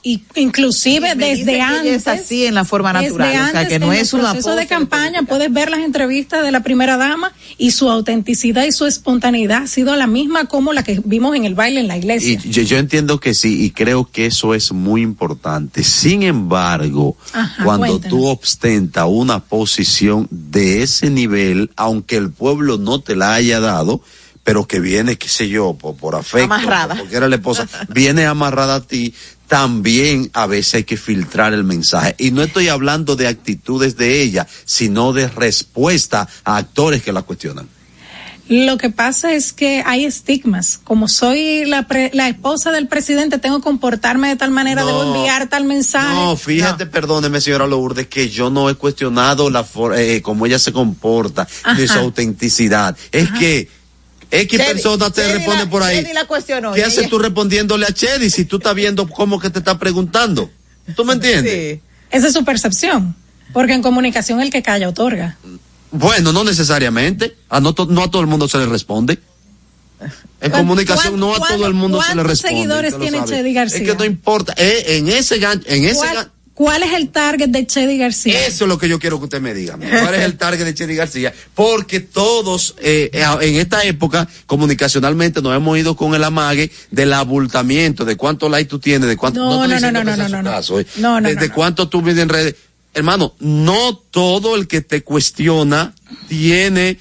Y inclusive desde antes es así en la forma desde natural, o sea, que no en es el una proceso de campaña puedes ver las entrevistas de la primera dama y su autenticidad y su espontaneidad ha sido la misma como la que vimos en el baile en la iglesia Y yo, yo entiendo que sí, y creo que eso es muy importante. Sin embargo, Ajá, cuando cuéntanos. tú ostentas una posición de ese nivel, aunque el pueblo no te la haya dado, pero que viene, qué sé yo, por, por afecto, Amarrada. porque era la esposa, viene amarrada a ti, también a veces hay que filtrar el mensaje. Y no estoy hablando de actitudes de ella, sino de respuesta a actores que la cuestionan. Lo que pasa es que hay estigmas. Como soy la, pre- la esposa del presidente, tengo que comportarme de tal manera, No. debo enviar tal mensaje. No, fíjate, perdóneme, señora Lourdes, que yo no he cuestionado la for- eh, cómo ella se comporta, ni Ajá. su autenticidad. Es que X Chedi- persona te Chedi responde la- por ahí. Chedi la cuestionó. ¿Qué haces tú respondiéndole a Chedi si tú estás viendo cómo que te está preguntando? ¿Tú me entiendes? Esa es su percepción. Porque en comunicación el que calla otorga. Bueno, no necesariamente. A no, to- no a todo el mundo se le responde. En ¿Cuán- comunicación no a todo el mundo se le cuántos responde. seguidores usted lo tiene. Chedi García? Es que no importa. Eh, en ese gan- en ese ¿Cuál, gan- cuál es el target de Chedi García? Eso es lo que yo quiero que usted me diga. ¿Cuál es el target de Chedi García? Porque todos eh, eh, en esta época comunicacionalmente nos hemos ido con el amague del abultamiento, de cuánto like tú tienes, de cuánto No, no, no, no, no, no, caso, eh. No, no, de, de cuánto tú vives en redes. Hermano, no todo el que te cuestiona tiene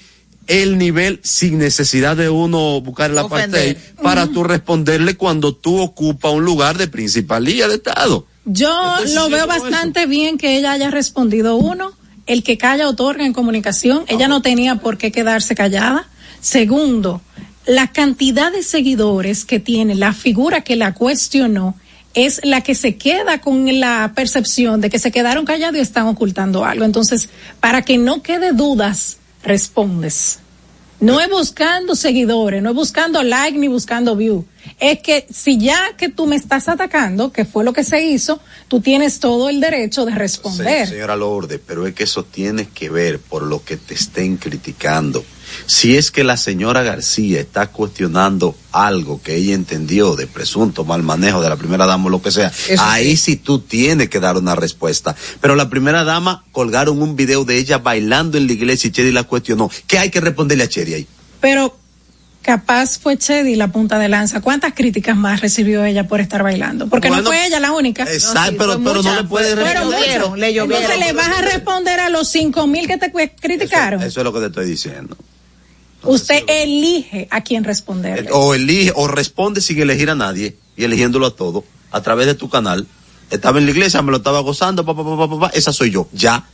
el nivel sin necesidad de uno buscar la parte para tú responderle cuando tú ocupas un lugar de principalía de Estado. Yo Entonces, lo veo ¿cómo es bastante bien que ella haya respondido. Uno, el que calla otorga en comunicación. Ella no tenía por qué quedarse callada. Segundo, la cantidad de seguidores que tiene la figura que la cuestionó es la que se queda con la percepción de que se quedaron callados y están ocultando algo. Entonces, para que no quede dudas, respondes. No es buscando seguidores, no es buscando like ni buscando view. Es que si ya que tú me estás atacando, que fue lo que se hizo, tú tienes todo el derecho de responder. Sí, señora Lourdes, pero es que eso tiene que ver por lo que te estén criticando. Si es que la señora García está cuestionando algo que ella entendió de presunto mal manejo de la primera dama o lo que sea, Eso ahí sí. tú tienes que dar una respuesta. Pero la primera dama colgaron un video de ella bailando en la iglesia y Chedi la cuestionó. ¿Qué hay que responderle a Chedi ahí? Pero capaz fue Chedi la punta de lanza. ¿Cuántas críticas más recibió ella por estar bailando? Porque no fue ella la única. Exacto, pero, pero no le puede responder. muchos. Entonces le vas a responder a los cinco mil que te criticaron. Eso es lo que te estoy diciendo. Usted elige a quién responder. o elige o responde sin elegir a nadie y eligiéndolo a todo a través de tu canal. Estaba en la iglesia, me lo estaba gozando, pa, pa, pa, pa, pa, pa, esa soy yo. Ya.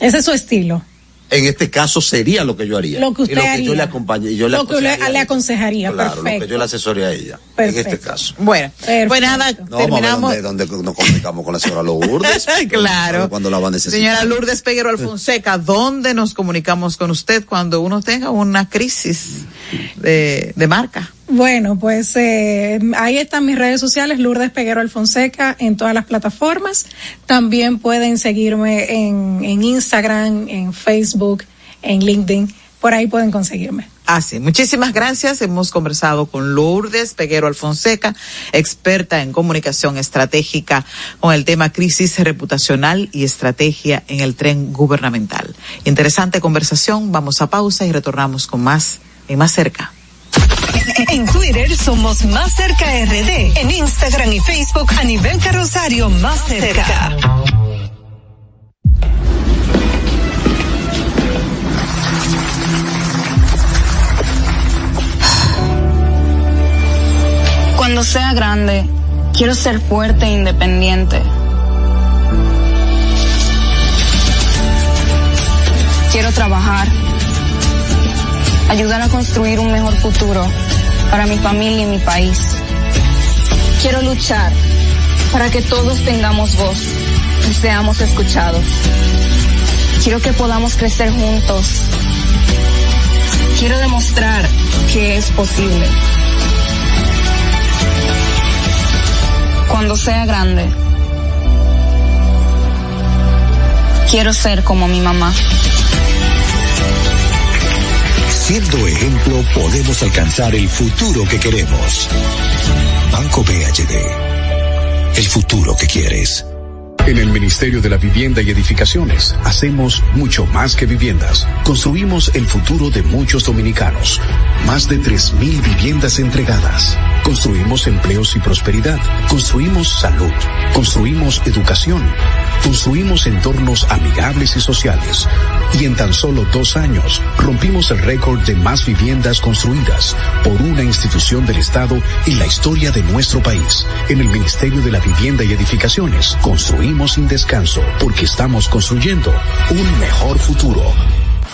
Ese es su estilo. En este caso sería lo que yo haría. Lo que usted y lo que haría. yo le acompañe y yo le Lo que le, aconsejaría le a aconsejaría. Claro, lo que Perfecto. yo le asesoría a ella. Perfecto. En este caso. Bueno, pues nada, No, vamos a ver terminamos. dónde, dónde nos comunicamos con la señora Lourdes. *laughs* claro. Cuando la va a necesitar. Señora Lourdes Peguero Alfonseca, ¿dónde nos comunicamos con usted cuando uno tenga una crisis de, de marca? Bueno, pues eh, ahí están mis redes sociales, Lourdes Peguero Alfonseca, en todas las plataformas. También pueden seguirme en, en Instagram, en Facebook, en LinkedIn. Por ahí pueden conseguirme. Ah, sí. Muchísimas gracias. Hemos conversado con Lourdes Peguero Alfonseca, experta en comunicación estratégica con el tema crisis reputacional y estrategia en el tren gubernamental. Interesante conversación. Vamos a pausa y retornamos con más en más cerca. En Twitter somos Más Cerca RD. En Instagram y Facebook a nivel carrosario Más Cerca. Cuando sea grande, quiero ser fuerte e independiente. Quiero trabajar, ayudar a construir un mejor futuro para mi familia y mi país. Quiero luchar para que todos tengamos voz y seamos escuchados. Quiero que podamos crecer juntos. Quiero demostrar que es posible. Cuando sea grande, quiero ser como mi mamá. Siendo ejemplo, podemos alcanzar el futuro que queremos. Banco BHD. El futuro que quieres. En el Ministerio de la Vivienda y Edificaciones hacemos mucho más que viviendas. Construimos el futuro de muchos dominicanos. Más de 3.000 viviendas entregadas. Construimos empleos y prosperidad. Construimos salud. Construimos educación. Construimos entornos amigables y sociales. Y en tan solo dos años rompimos el récord de más viviendas construidas por una institución del Estado en la historia de nuestro país. En el Ministerio de la Vivienda y Edificaciones construimos sin descanso porque estamos construyendo un mejor futuro.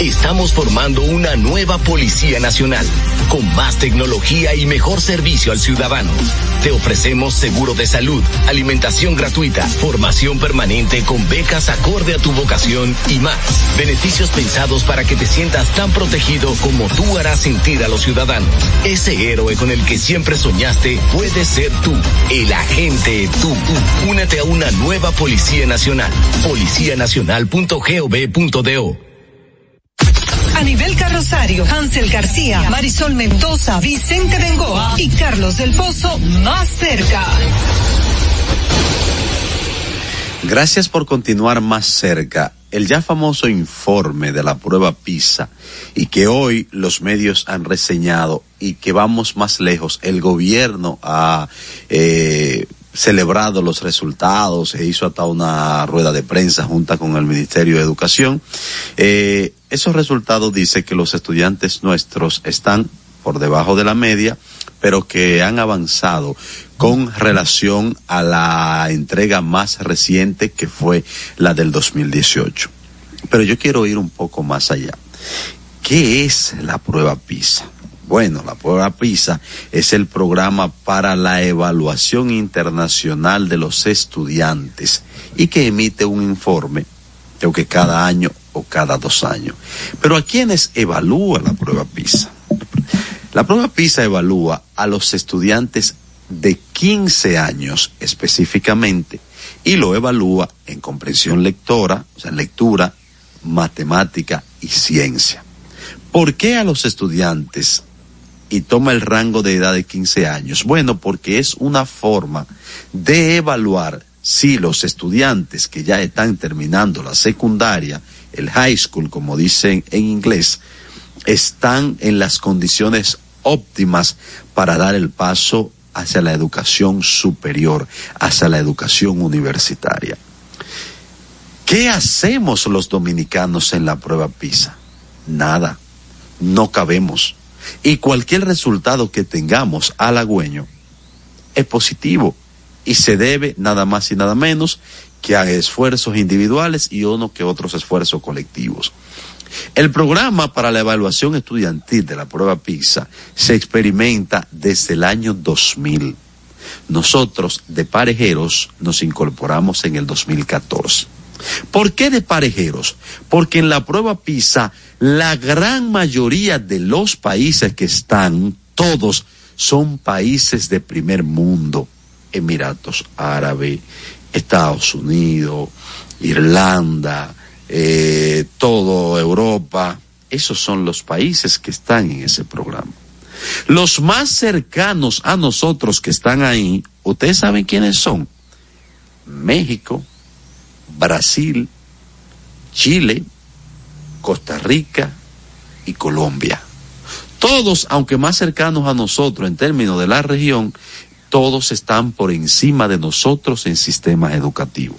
Estamos formando una nueva Policía Nacional, con más tecnología y mejor servicio al ciudadano. Te ofrecemos seguro de salud, alimentación gratuita, formación permanente con becas acorde a tu vocación y más. Beneficios pensados para que te sientas tan protegido como tú harás sentir a los ciudadanos. Ese héroe con el que siempre soñaste puede ser tú, el agente tú. Únete a una nueva Policía Nacional. Policianacional.gov.do Anibel Carrosario, Hansel García, Marisol Mendoza, Vicente Bengoa y Carlos del Pozo más cerca. Gracias por continuar más cerca. El ya famoso informe de la prueba PISA y que hoy los medios han reseñado y que vamos más lejos. El gobierno ha eh, celebrado los resultados e hizo hasta una rueda de prensa junta con el Ministerio de Educación. Eh, esos resultados dicen que los estudiantes nuestros están por debajo de la media, pero que han avanzado con relación a la entrega más reciente que fue la del 2018. Pero yo quiero ir un poco más allá. ¿Qué es la prueba PISA? Bueno, la prueba PISA es el programa para la evaluación internacional de los estudiantes y que emite un informe, creo que cada año o cada dos años. Pero ¿a quiénes evalúa la prueba PISA? La prueba PISA evalúa a los estudiantes de 15 años específicamente y lo evalúa en comprensión lectora, o sea, en lectura, matemática y ciencia. ¿Por qué a los estudiantes y toma el rango de edad de 15 años? Bueno, porque es una forma de evaluar si los estudiantes que ya están terminando la secundaria, el high school, como dicen en inglés, están en las condiciones óptimas para dar el paso hacia la educación superior, hacia la educación universitaria. ¿Qué hacemos los dominicanos en la prueba PISA? Nada, no cabemos. Y cualquier resultado que tengamos halagüeño es positivo y se debe nada más y nada menos que a esfuerzos individuales y uno que otros esfuerzos colectivos. El programa para la evaluación estudiantil de la prueba PISA se experimenta desde el año 2000. Nosotros de parejeros nos incorporamos en el 2014. ¿Por qué de parejeros? Porque en la prueba PISA la gran mayoría de los países que están, todos, son países de primer mundo. Emiratos Árabes, Estados Unidos, Irlanda, eh, todo Europa. Esos son los países que están en ese programa. Los más cercanos a nosotros que están ahí, ustedes saben quiénes son. México, Brasil, Chile, Costa Rica y Colombia. Todos, aunque más cercanos a nosotros en términos de la región, todos están por encima de nosotros en sistema educativo.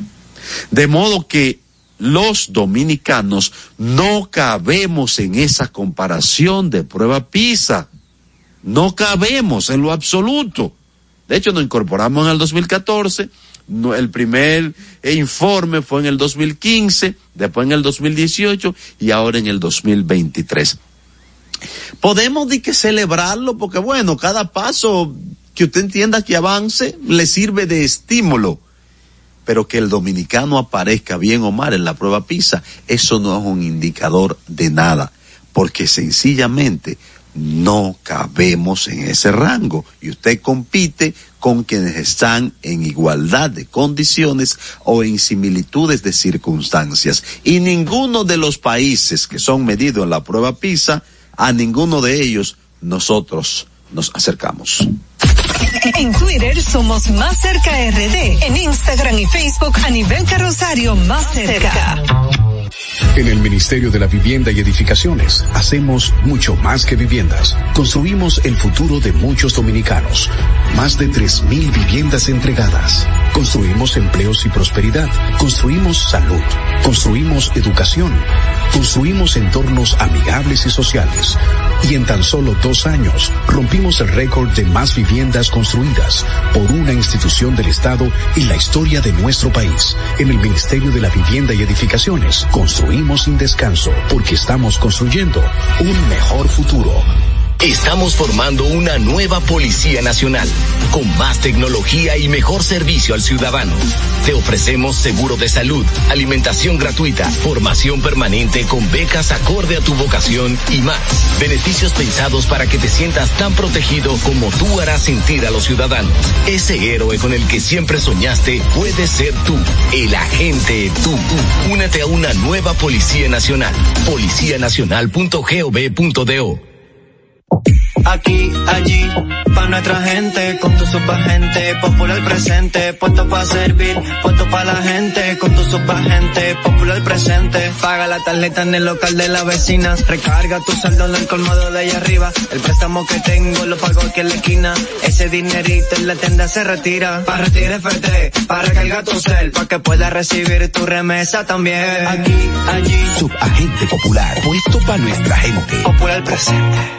De modo que los dominicanos no cabemos en esa comparación de prueba PISA. No cabemos en lo absoluto. De hecho, nos incorporamos en el 2014. El primer informe fue en el 2015, después en el 2018 y ahora en el 2023. Podemos de que celebrarlo porque bueno, cada paso que usted entienda que avance le sirve de estímulo. Pero que el dominicano aparezca bien o mal en la prueba PISA, eso no es un indicador de nada, porque sencillamente no cabemos en ese rango y usted compite con quienes están en igualdad de condiciones o en similitudes de circunstancias. Y ninguno de los países que son medidos en la prueba PISA, a ninguno de ellos nosotros nos acercamos. En Twitter somos Más Cerca RD. En Instagram y Facebook a nivel carrosario Más Cerca. En el Ministerio de la Vivienda y Edificaciones hacemos mucho más que viviendas. Construimos el futuro de muchos dominicanos. Más de 3.000 viviendas entregadas. Construimos empleos y prosperidad. Construimos salud. Construimos educación. Construimos entornos amigables y sociales. Y en tan solo dos años rompimos el récord de más viviendas construidas por una institución del Estado en la historia de nuestro país. En el Ministerio de la Vivienda y Edificaciones construimos sin descanso porque estamos construyendo un mejor futuro. Estamos formando una nueva Policía Nacional, con más tecnología y mejor servicio al ciudadano. Te ofrecemos seguro de salud, alimentación gratuita, formación permanente con becas acorde a tu vocación y más. Beneficios pensados para que te sientas tan protegido como tú harás sentir a los ciudadanos. Ese héroe con el que siempre soñaste puede ser tú, el agente tú. Únete a una nueva Policía Nacional. Policianacional.gov.do Aquí, allí, pa' nuestra gente, con tu subagente, popular presente, puesto pa' servir, puesto pa' la gente, con tu subagente, popular presente, paga la tarjeta en el local de la vecina, recarga tu saldo en el colmado de allá arriba, el préstamo que tengo lo pago aquí en la esquina, ese dinerito en la tienda se retira, pa' retirar FT, pa' recargar tu cel, pa' que puedas recibir tu remesa también, aquí, allí, Subagente Popular, puesto para nuestra gente. popular presente.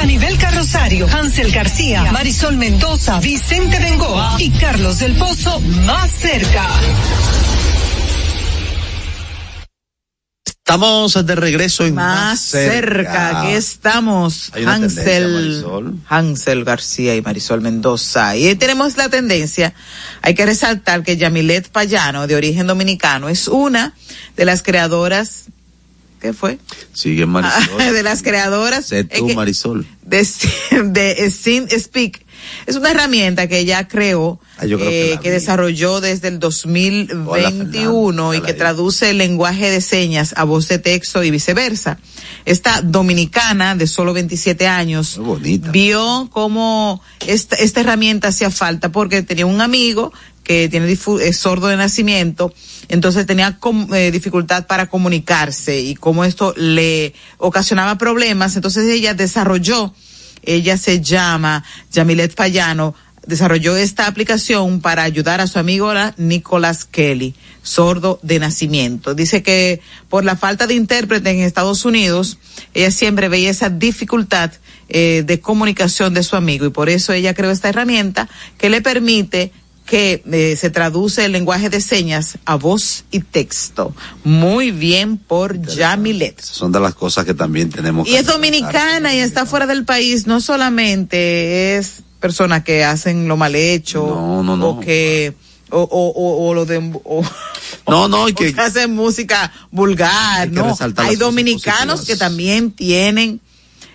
A nivel carrosario, Hansel García, Marisol Mendoza, Vicente Bengoa y Carlos del Pozo más cerca. Estamos de regreso en Más cerca, aquí estamos, Hansel. Hansel García y Marisol Mendoza. Y ahí tenemos la tendencia, hay que resaltar que Yamilet Payano, de origen dominicano, es una de las creadoras, ¿qué fue? Sigue Marisol. *laughs* de las creadoras Sé es tú, que- Marisol. de, *laughs* de Sin Speak. Es una herramienta que ella creó, Ah, que eh, que, desarrolló desde el 2021 y que traduce el lenguaje de señas a voz de texto y viceversa. Esta dominicana de solo 27 años vio cómo esta, esta herramienta hacía falta porque tenía un amigo que tiene es sordo de nacimiento, entonces tenía eh, dificultad para comunicarse y cómo esto le ocasionaba problemas, entonces ella desarrolló ella se llama Yamilet Payano, desarrolló esta aplicación para ayudar a su amigo la- Nicholas Kelly, sordo de nacimiento. Dice que por la falta de intérprete en Estados Unidos, ella siempre veía esa dificultad eh, de comunicación de su amigo y por eso ella creó esta herramienta que le permite que eh, se traduce el lenguaje de señas a voz y texto. Muy bien por Yamilet. Son de las cosas que también tenemos Y que es dominicana y está fuera del país, no solamente es personas que hacen lo mal hecho o que o, o, o, o lo de o- No, no, y o que- hacen música vulgar, que no. Hay dominicanos que también tienen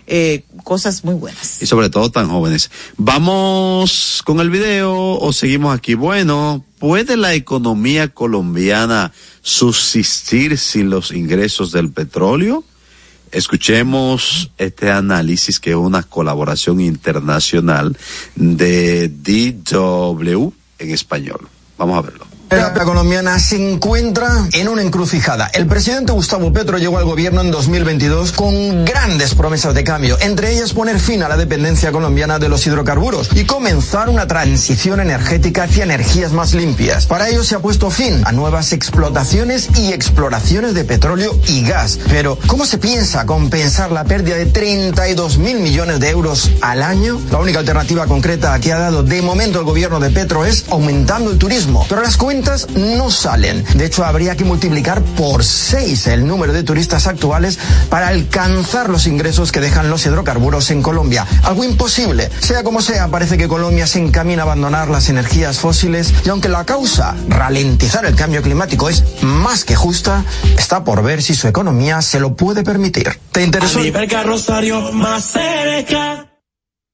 eh, cosas muy buenas. y sobre todo tan jóvenes. Vamos con el video o seguimos aquí. Bueno, ¿puede la economía colombiana subsistir sin los ingresos del petróleo? Escuchemos este análisis que es una colaboración internacional de DW en español. Vamos a verlo. La colombiana se encuentra en una encrucijada. El presidente Gustavo Petro llegó al gobierno en 2022 con grandes promesas de cambio, entre ellas poner fin a la dependencia colombiana de los hidrocarburos y comenzar una transición energética hacia energías más limpias. Para ello se ha puesto fin a nuevas explotaciones y exploraciones de petróleo y gas. Pero, ¿cómo se piensa compensar la pérdida de 32 mil millones de euros al año? La única alternativa concreta que ha dado de momento el gobierno de Petro es aumentando el turismo. Pero las cuentas no salen. De hecho, habría que multiplicar por seis el número de turistas actuales para alcanzar los ingresos que dejan los hidrocarburos en Colombia. Algo imposible. Sea como sea, parece que Colombia se encamina a abandonar las energías fósiles y aunque la causa, ralentizar el cambio climático, es más que justa, está por ver si su economía se lo puede permitir. ¿Te interesó? más cerca.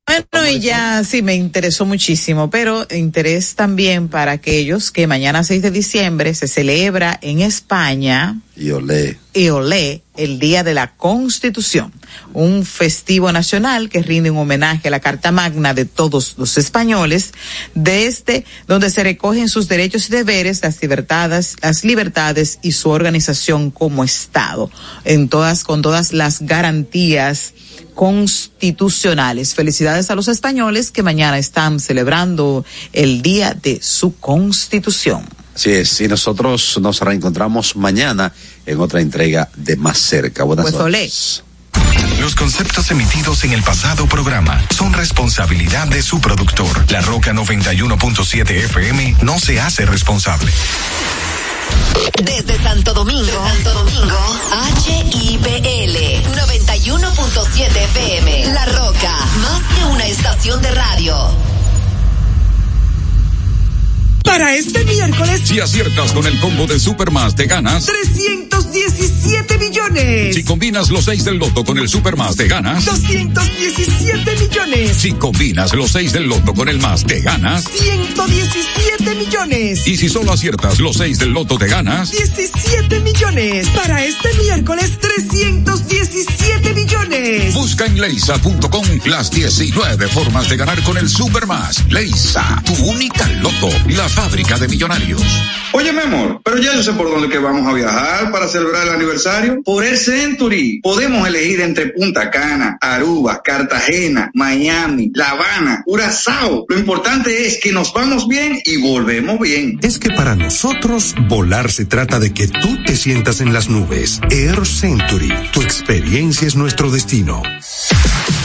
Bueno, y ya sí me interesó muchísimo, pero interés también para aquellos que mañana 6 de diciembre se celebra en España. Y olé. Y olé, el Día de la Constitución, un festivo nacional que rinde un homenaje a la Carta Magna de todos los españoles, desde donde se recogen sus derechos y deberes, las libertades, las libertades y su organización como Estado, en todas, con todas las garantías constitucionales. Felicidades a los españoles que mañana están celebrando el día de su constitución. Así es, y nosotros nos reencontramos mañana en otra entrega de Más Cerca. Buenas Pues olé. Los conceptos emitidos en el pasado programa son responsabilidad de su productor. La Roca 91.7 FM no se hace responsable. Desde Santo Domingo, Santo Domingo, HIPL 91.7 FM. La Roca, más que una estación de radio. Para este miércoles, Si aciertas con el combo de Supermas, te ganas. 317 millones. Si combinas los 6 del loto con el Supermas, te ganas. 217 millones. Si combinas los 6 del loto con el más, te ganas. 117 millones. Y si solo aciertas los 6 del loto, te ganas. 17 millones. Para este miércoles, 317 millones. Busca en leisa.com las 19 formas de ganar con el Supermas. Leisa, tu única loto, la fábrica de millonarios. Oye, mi amor, pero ya yo sé por dónde que vamos a viajar para celebrar el aniversario. Por el Century. Podemos elegir entre Punta Cana, Aruba, Cartagena, Miami, La Habana, Curazao. Lo importante es que nos vamos bien y volvemos bien. Es que para nosotros volar se trata de que tú te sientas en las nubes. Air Century, tu experiencia es nuestro destino.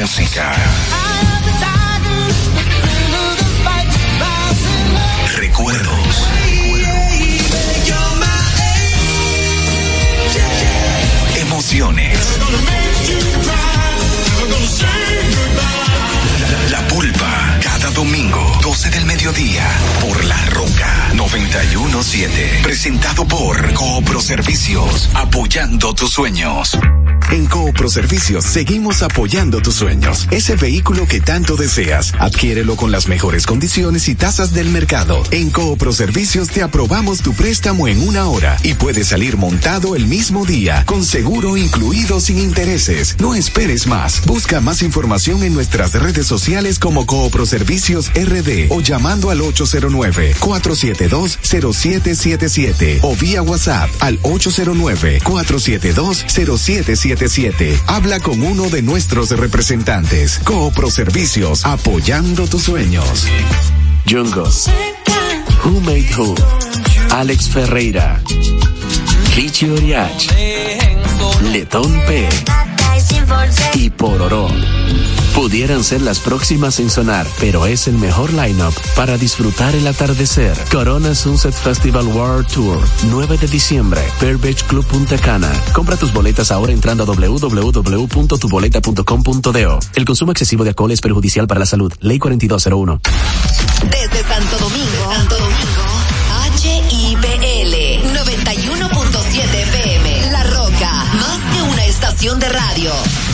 música. Recuerdos. Emociones. La pulpa. Cada domingo, 12 del mediodía, por La Roca 917. Presentado por Coopro Servicios, apoyando tus sueños. En Coopro Servicios seguimos apoyando tus sueños. Ese vehículo que tanto deseas, adquiérelo con las mejores condiciones y tasas del mercado. En Coopro Servicios te aprobamos tu préstamo en una hora y puedes salir montado el mismo día, con seguro incluido sin intereses. No esperes más. Busca más información en nuestras redes sociales como Coopro Servicios RD o llamando al 809-472-0777 o vía WhatsApp al 809-472-0777. Habla con uno de nuestros representantes. Coopro Servicios, apoyando tus sueños. Jungos, Who Made Who, Alex Ferreira, Richie Oriach, Letón P y Pororó pudieran ser las próximas en sonar, pero es el mejor lineup para disfrutar el atardecer. Corona Sunset Festival World Tour, 9 de diciembre, Pearl Beach Club Punta Cana. Compra tus boletas ahora entrando a www.tuboleta.com.do. El consumo excesivo de alcohol es perjudicial para la salud. Ley 4201. Desde Santo Domingo, Santo Domingo, HIPL 91.7 FM, La Roca, más que una estación de radio Radio.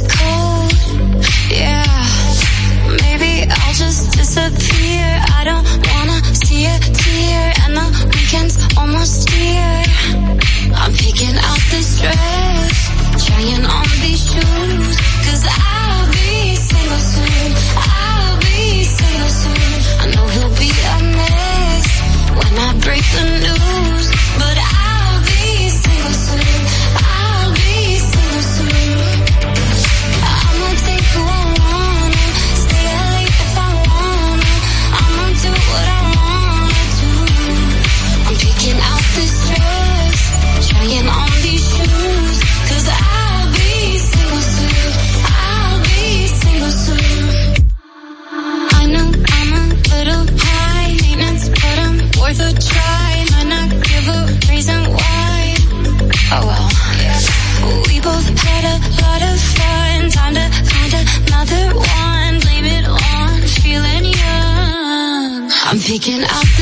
cold. Yeah, maybe I'll just disappear. I don't wanna see a tear, and the weekend's almost here. I'm picking out this dress, trying on these shoes, cause I picking up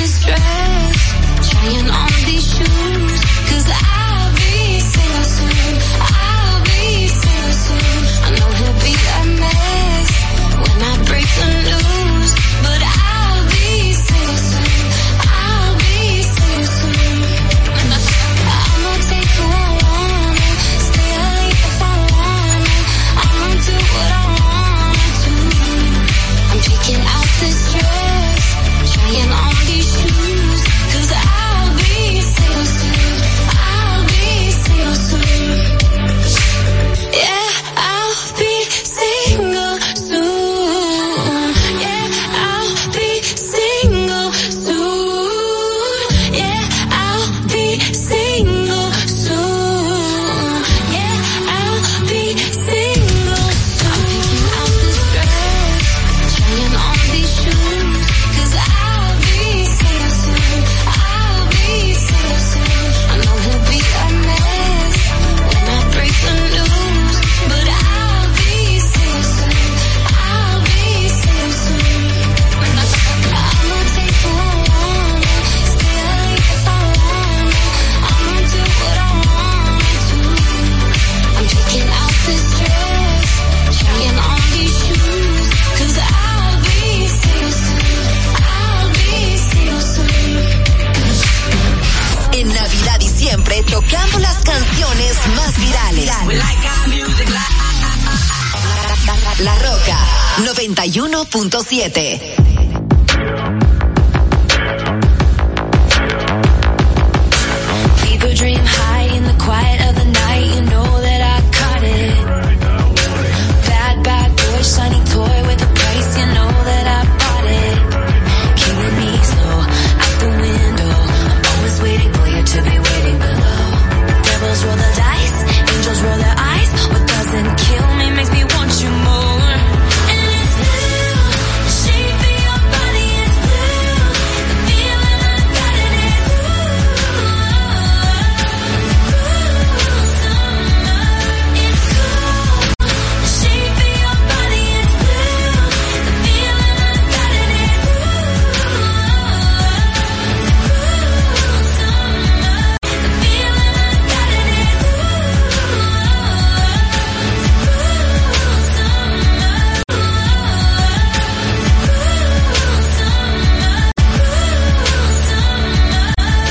7.